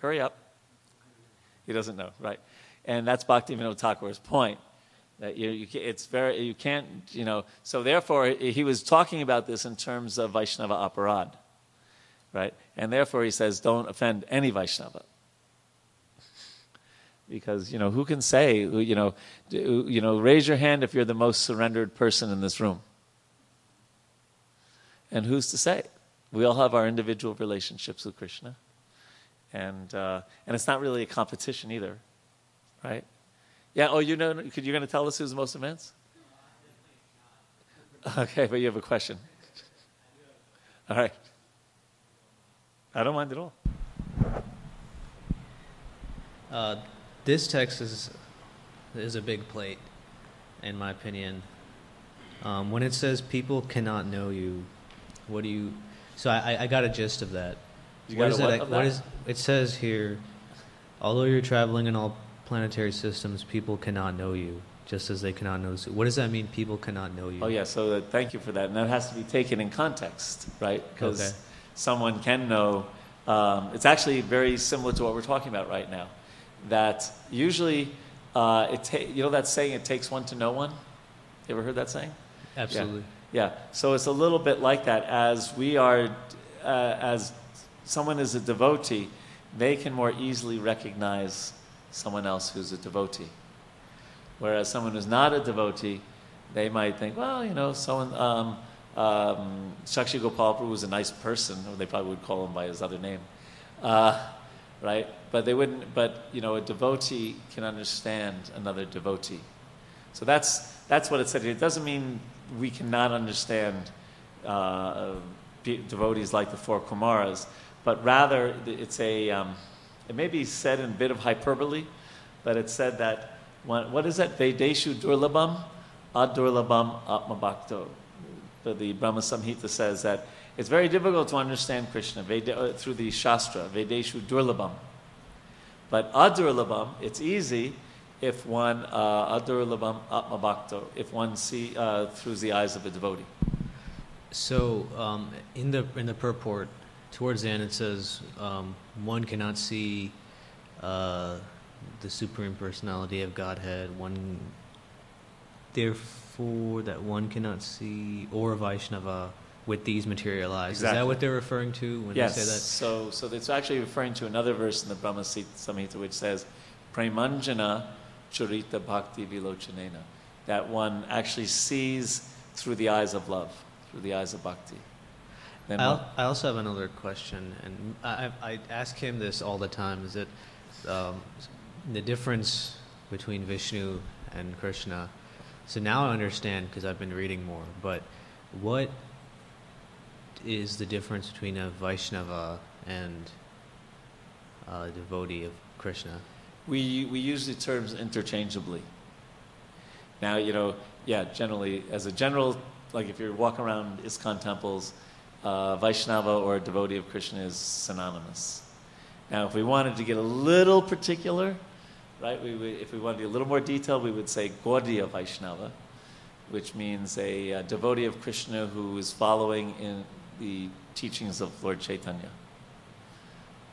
Speaker 1: Hurry up. He doesn't know, right? And that's Bhaktivinoda Thakur's point. That you, you, it's very, you can't, you know. So therefore, he was talking about this in terms of Vaishnava aparad, right? And therefore, he says, don't offend any Vaishnava because you know who can say you know you know raise your hand if you're the most surrendered person in this room and who's to say we all have our individual relationships with krishna and uh, and it's not really a competition either right yeah oh you know you're going to tell us who's the most immense? okay but you have a question all right i don't mind at all
Speaker 5: uh, this text is is a big plate, in my opinion. Um, when it says people cannot know you, what do you? So I, I got a gist of that.
Speaker 1: You what is it?
Speaker 5: What is it says here? Although you're traveling in all planetary systems, people cannot know you, just as they cannot know. What does that mean? People cannot know you.
Speaker 1: Oh yeah. So that, thank you for that, and that has to be taken in context, right? Because okay. someone can know. Um, it's actually very similar to what we're talking about right now that usually, uh, it ta- you know that saying, it takes one to know one? You ever heard that saying?
Speaker 5: Absolutely.
Speaker 1: Yeah. yeah. So it's a little bit like that. As we are, uh, as someone is a devotee, they can more easily recognize someone else who's a devotee. Whereas someone who's not a devotee, they might think, well, you know, someone, um, um, Shakshi Gopal was a nice person, or they probably would call him by his other name. Uh, right? But they wouldn't. But you know, a devotee can understand another devotee. So that's that's what it said. It doesn't mean we cannot understand uh, devotees like the four Kumaras, but rather it's a. Um, it may be said in a bit of hyperbole, but it's said that when, what is that? Vedeshu durlabam, adurlabam atmabhakto. But the Brahma Samhita says that it's very difficult to understand Krishna uh, through the Shastra, Vedeshu Durlabam. But Adurlabam, it's easy if one, uh, Adurlabam Atmabhakto, if one see uh, through the eyes of a devotee.
Speaker 5: So um, in, the, in the purport, towards the end it says, um, one cannot see uh, the Supreme Personality of Godhead, one, therefore, that one cannot see, or Vaishnava with these materialized. Exactly. Is that what they're referring to when
Speaker 1: yes.
Speaker 5: they say that?
Speaker 1: So, so it's actually referring to another verse in the Brahma Samhita which says, Premanjana Chhurita Bhakti Vilochanena. That one actually sees through the eyes of love, through the eyes of bhakti.
Speaker 5: I also have another question, and I, I, ask him this all the time. Is that um, the difference between Vishnu and Krishna? So now I understand because I've been reading more. But what is the difference between a Vaishnava and a devotee of Krishna?
Speaker 1: We, we use the terms interchangeably. Now, you know, yeah, generally, as a general, like if you're walking around ISKCON temples, uh, Vaishnava or a devotee of Krishna is synonymous. Now, if we wanted to get a little particular, right, we would, if we wanted to be a little more detailed, we would say Gaudiya Vaishnava, which means a, a devotee of Krishna who is following in the teachings of Lord Chaitanya.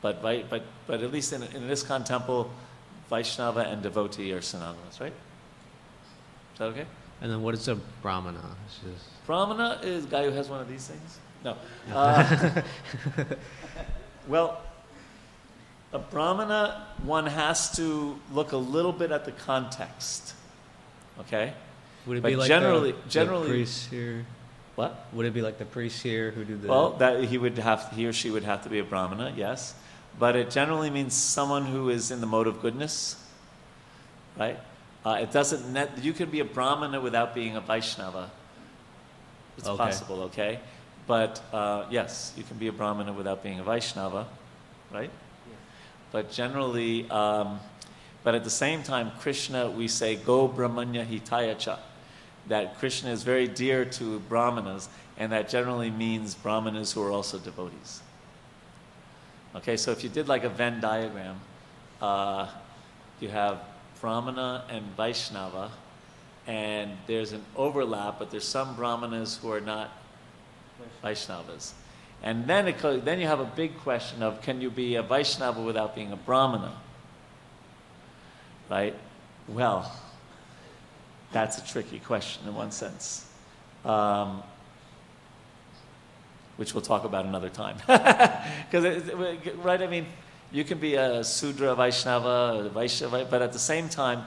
Speaker 1: But, but, but at least in, in an ISKCON temple, Vaishnava and devotee are synonymous, right? Is that okay?
Speaker 5: And then what is a brahmana? Just...
Speaker 1: Brahmana is a guy who has one of these things? No. Uh, well, a brahmana, one has to look a little bit at the context. Okay?
Speaker 5: Would it but be like generally, the, generally, the priest here?
Speaker 1: What?
Speaker 5: Would it be like the priests here who do the?
Speaker 1: Well, that he would have, he or she would have to be a brahmana, yes, but it generally means someone who is in the mode of goodness, right? Uh, it doesn't. Net, you can be a brahmana without being a Vaishnava. It's
Speaker 5: Okay.
Speaker 1: possible, okay, but uh, yes, you can be a brahmana without being a Vaishnava, right? But generally, um, but at the same time, Krishna, we say go brahmanya hitayacha, that Krishna is very dear to brahmanas, and that generally means brahmanas who are also devotees. Okay, so if you did like a Venn diagram, uh, you have brahmana and Vaishnava, and there's an overlap, but there's some brahmanas who are not Vaishnavas. And then, it, then you have a big question of can you be a Vaishnava without being a brahmana? Right? Well, that's a tricky question in one sense, um, which we'll talk about another time. Because, right, I mean, you can be a Sudra Vaishnava, Vaishnava, but at the same time,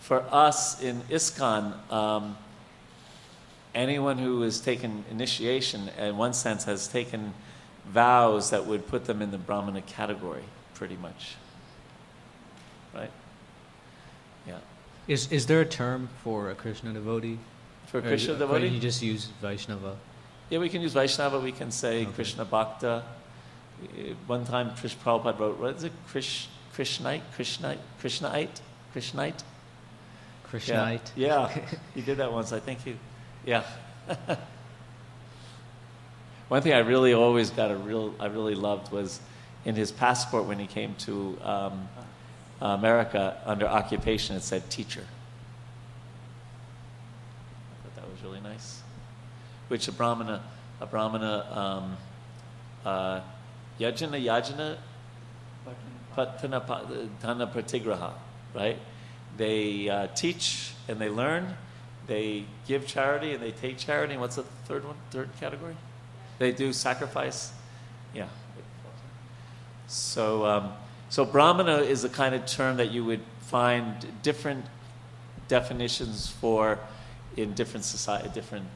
Speaker 1: for us in ISKCON, um, anyone who has taken initiation, in one sense, has taken vows that would put them in the Brahmana category, pretty much. Right? Yeah.
Speaker 5: Is is there a term for a Krishna devotee?
Speaker 1: For
Speaker 5: Or
Speaker 1: Krishna
Speaker 5: you-
Speaker 1: devotee?
Speaker 5: You just use Vaishnava.
Speaker 1: Yeah, we can use Vaishnava, we can say
Speaker 5: Okay.
Speaker 1: Krishna Bhakta. One time, Trish Prabhupada wrote, what is it? Krish, Krishnite? Krishnite? Krishnite? Krishnite?
Speaker 5: Krishnite.
Speaker 1: Yeah, yeah. he did that once. I think he, yeah. One thing I really always got a real, I really loved was in his passport when he came to um, America under occupation, it said teacher. I thought that was really nice. Which a brahmana, a brahmana, um, uh, yajana, yajana, patana, patana pratigraha, right? They uh, teach and they learn, they give charity and they take charity. What's the third one? Third category? They do sacrifice. Yeah. So, um, so brahmana is a kind of term that you would find different definitions for in different society, different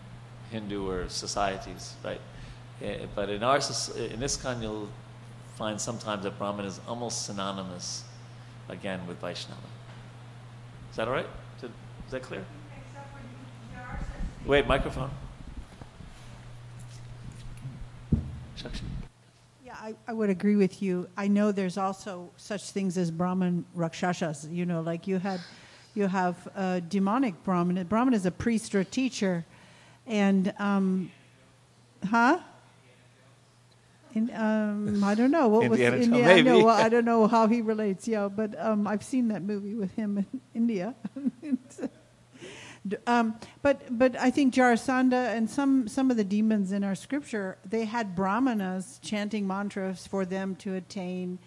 Speaker 1: Hindu or societies, right? Eh, But in our in ISKCON, you'll find sometimes that Brahman is almost synonymous, again, with Vaishnava. Is that all right? Is that clear? Wait, microphone. Shakshi.
Speaker 9: Yeah, I, I would agree with you. I know there's also such things as Brahman Rakshasas. You know, like you had, you have a demonic Brahman. Brahman is a priest or a teacher, and um, huh? In, um, I don't know what
Speaker 1: Indiana
Speaker 9: was
Speaker 1: Jones,
Speaker 9: India. I know, well, I don't know how he relates. Yeah, but um, I've seen that movie with him in India. D- Um, but but I think Jarasandha and some some of the demons in our scripture they had brahmanas chanting mantras for them to attain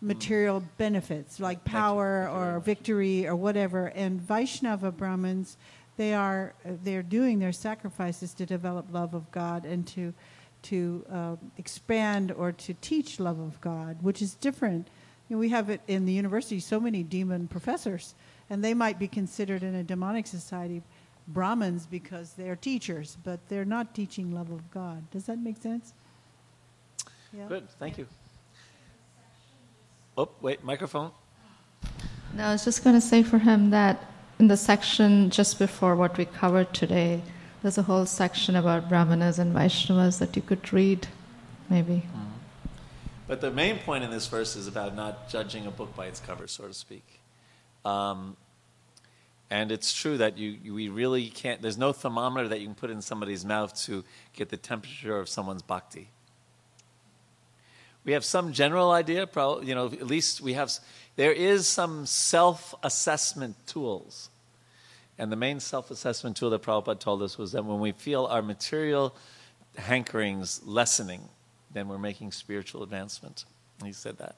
Speaker 9: material benefits like power or victory or whatever. And Vaishnava Brahmins they are they're doing their sacrifices to develop love of God and to to uh, expand or to teach love of God, which is different. You know, we have it in the university so many demon professors and they might be considered in a demonic society Brahmins because they're teachers, but they're not teaching love of God. Does that make sense? Yeah.
Speaker 1: Good, thank you. Oh, wait, microphone.
Speaker 2: No, I was just going to say for him that in the section just before what we covered today, there's a whole section about Brahmanas and Vaishnavas that you could read, maybe. Mm-hmm.
Speaker 1: But the main point in this verse is about not judging a book by its cover, so to speak. Um, and it's true that you, you, we really can't, there's no thermometer that you can put in somebody's mouth to get the temperature of someone's bhakti. We have some general idea, pro- you know, at least we have, there is some self assessment tools. And the main self assessment tool that Prabhupada told us was that when we feel our material hankerings lessening, then we're making spiritual advancement. He said that.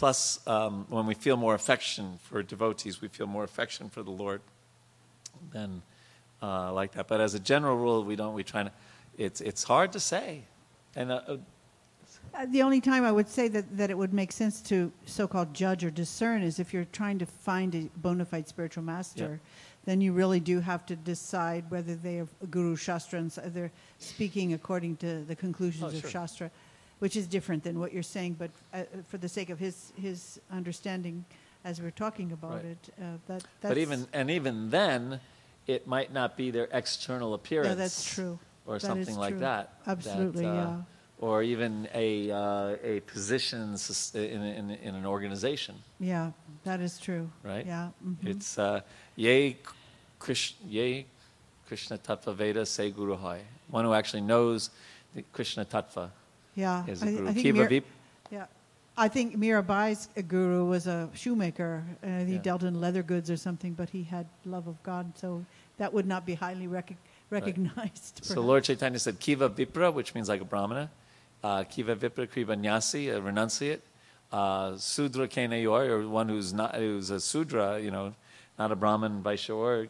Speaker 1: Plus, um, when we feel more affection for devotees, we feel more affection for the Lord. Then, uh, like that. But as a general rule, we don't. We try to. It's it's hard to say. And uh, uh,
Speaker 9: Uh, the only time I would say that, that it would make sense to so-called judge or discern is if you're trying to find a bona fide spiritual master, then you really do have to decide whether they are guru shastra and so they're speaking according to the conclusions
Speaker 1: Oh,
Speaker 9: of
Speaker 1: sure.
Speaker 9: shastra, which is different than what you're saying. But uh, for the sake of his his understanding, as we're talking about
Speaker 1: Right.
Speaker 9: it, uh, that that's
Speaker 1: But even and even then, it might not be their external appearance.
Speaker 9: yeah, that's true.
Speaker 1: Or
Speaker 9: That
Speaker 1: something like
Speaker 9: true.
Speaker 1: that. that,
Speaker 9: Absolutely,
Speaker 1: uh,
Speaker 9: yeah.
Speaker 1: Or even a uh, a position in, in, in, an organization,
Speaker 9: Yeah, that is true.
Speaker 1: right?
Speaker 9: Yeah. mhm.
Speaker 1: It's uh, ye Krish, ye Krishna Tattva Veda Se Guru Hai. One who actually knows the Krishna Tattva
Speaker 9: yeah. I,
Speaker 1: a guru.
Speaker 9: I think
Speaker 1: Kiva
Speaker 9: Mir- Yeah. I think Mirabai's guru was a shoemaker. Uh, he
Speaker 1: Yeah.
Speaker 9: dealt in leather goods or something, but he had love of God, so that would not be highly rec- recognized.
Speaker 1: So. Lord Chaitanya said Kiva Vipra, which means like a brahmana. Uh, Kiva Vipra Kiva Nyasi, a renunciate. Uh, Sudra Kena Yor, or one who's not who's a Sudra, you know, not a Brahmin, Vaishya, or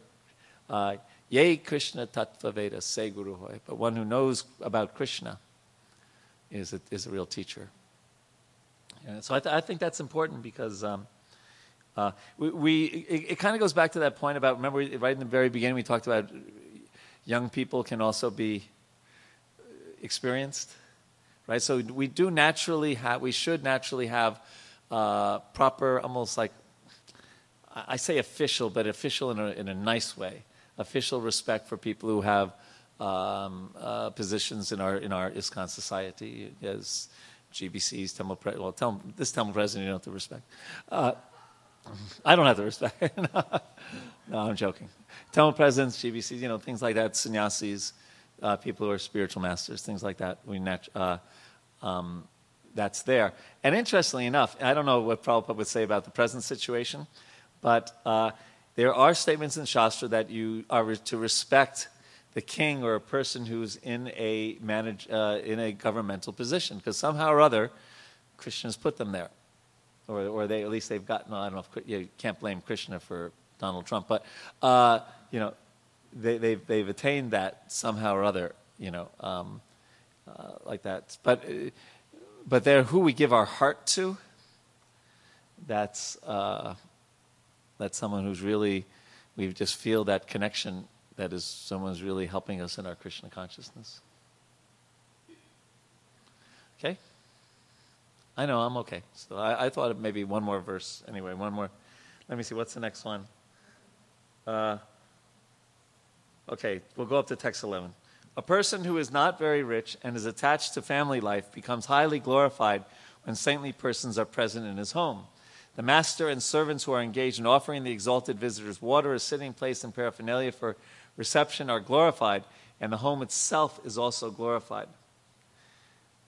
Speaker 1: uh, Ye Krishna Tattva Veda, say Guru Hoy. But one who knows about Krishna is a, is a real teacher. So I, th- I think that's important because um, uh, we, we it, it kind of goes back to that point about remember right in the very beginning we talked about young people can also be experienced, right? So we do naturally have we should naturally have uh, proper almost like I say official, but official in a, in a nice way. Official respect for people who have um, uh, positions in our in our ISKCON society as GBCs, temple pre- well, temple, this temple president you don't have to respect. Uh, I don't have to respect. no, I'm joking. temple presidents, GBCs, you know, things like that, sannyasis, uh, people who are spiritual masters, things like that. We nat- uh, um, that's there. And interestingly enough, I don't know what Prabhupada would say about the present situation, but uh, there are statements in Shastra that you are re- to respect the king or a person who's in a manage, uh, in a governmental position, because somehow or other, Krishna's put them there, or or they at least they've gotten. I don't know if you can't blame Krishna for Donald Trump, but uh, you know, they, they've they've attained that somehow or other, you know, um, uh, like that. But uh, but they're who we give our heart to. That's uh, that's someone who's really we just feel that connection. That is someone who's really helping us in our Krishna consciousness. Okay. I know I'm okay. So I, I thought maybe one more verse. Anyway, one more. Let me see. What's the next one? Uh, okay, we'll go up to text 11. A person who is not very rich and is attached to family life becomes highly glorified when saintly persons are present in his home. The master and servants who are engaged in offering the exalted visitors water, a sitting place, and paraphernalia for reception are glorified, and the home itself is also glorified.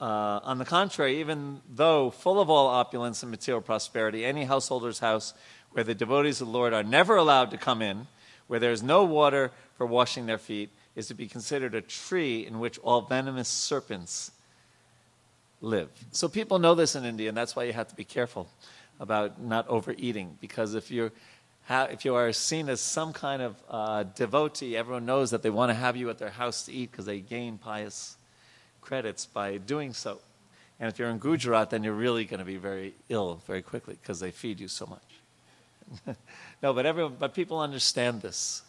Speaker 1: Uh, on the contrary, even though full of all opulence and material prosperity, any householder's house where the devotees of the Lord are never allowed to come in, where there is no water for washing their feet, is to be considered a tree in which all venomous serpents live. So people know this in India, and that's why you have to be careful about not overeating, because if you're if you are seen as some kind of uh, devotee, everyone knows that they want to have you at their house to eat because they gain pious credits by doing so. And if you're in Gujarat, then you're really going to be very ill very quickly because they feed you so much. no, but everyone, but people understand this,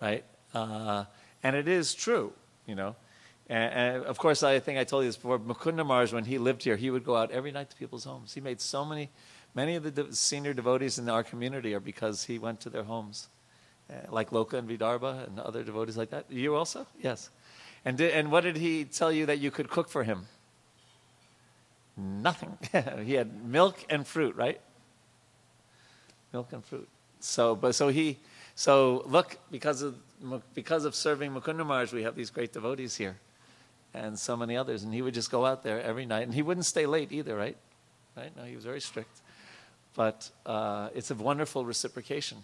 Speaker 1: right? Uh, and it is true, you know. And, and of course, I think I told you this before. Mukunda Maharaj, when he lived here, he would go out every night to people's homes. He made so many, many of the de- senior devotees in our community are because he went to their homes, uh, like Loka and Vidarbha and other devotees like that. You also, yes. And and what did he tell you that you could cook for him? Nothing. he had milk and fruit, right? Milk and fruit. So, but so he, so look, because of because of serving Mukunda Maharaj, we have these great devotees here, and so many others. And he would just go out there every night, and he wouldn't stay late either, right? Right? No, he was very strict. But uh, it's a wonderful reciprocation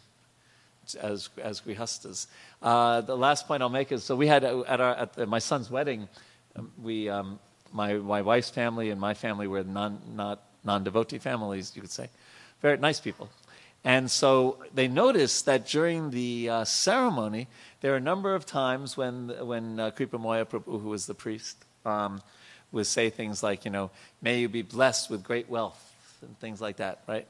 Speaker 1: as as grihastas. Uh, the last point I'll make is so we had uh, at our at the, my son's wedding, um, we um, my my wife's family and my family were non not non devotee families, you could say, very nice people. And so they noticed that during the uh, ceremony, there are a number of times when when uh, Prabhu, who was the priest, um, would say things like, you know, may you be blessed with great wealth and things like that, right?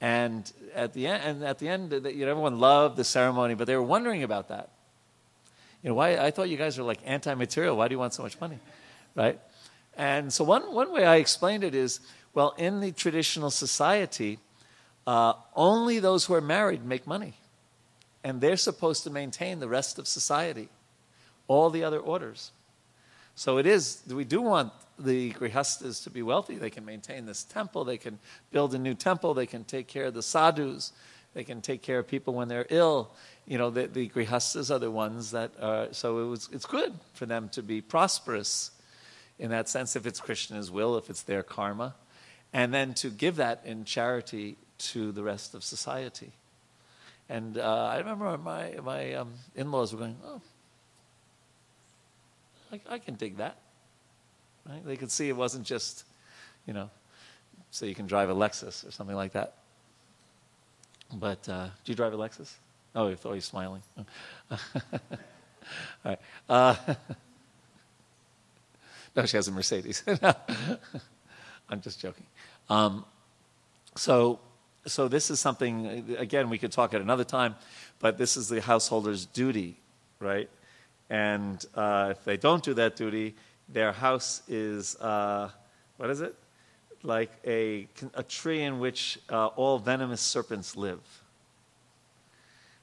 Speaker 1: And at the end, and at the end, you know, everyone loved the ceremony, but they were wondering about that. You know, why? I thought you guys were like anti-material. Why do you want so much money, right? And so one one way I explained it is, well, in the traditional society, uh, only those who are married make money, and they're supposed to maintain the rest of society, all the other orders. So it is, we do want the grihastas to be wealthy. They can maintain this temple, they can build a new temple, they can take care of the sadhus, they can take care of people when they're ill. You know, the, the grihastas are the ones that are, so it was, it's good for them to be prosperous in that sense, if it's Krishna's will, if it's their karma, and then to give that in charity to the rest of society. And uh, I remember my, my um, in laws were going, oh, I, I can dig that. Right? They could see it wasn't just, you know, so you can drive a Lexus or something like that. But uh, do you drive a Lexus? Oh, I thought you smiling. All right. Uh, no, she has a Mercedes. I'm just joking. Um, so, so this is something. Again, we could talk at another time, but this is the householder's duty, right? And uh, if they don't do that duty, their house is, uh, what is it? Like a, a tree in which uh, all venomous serpents live.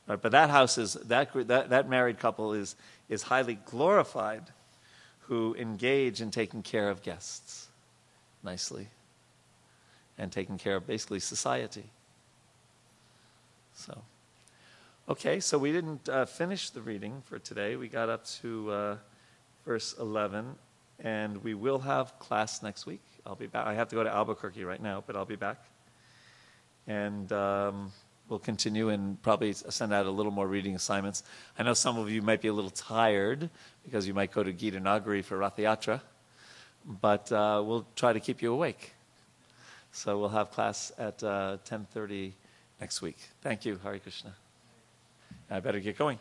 Speaker 1: Right, but that house is, that, that, that married couple is, is highly glorified who engage in taking care of guests nicely and taking care of basically society. So. Okay, so we didn't uh, finish the reading for today. We got up to uh, verse 11, and we will have class next week. I'll be back. I have to go to Albuquerque right now, but I'll be back. And um, we'll continue and probably send out a little more reading assignments. I know some of you might be a little tired because you might go to Gita Nagari for Rathayatra, but uh, we'll try to keep you awake. So we'll have class at 10:30 uh, next week. Thank you, Hare Krishna. I better get going.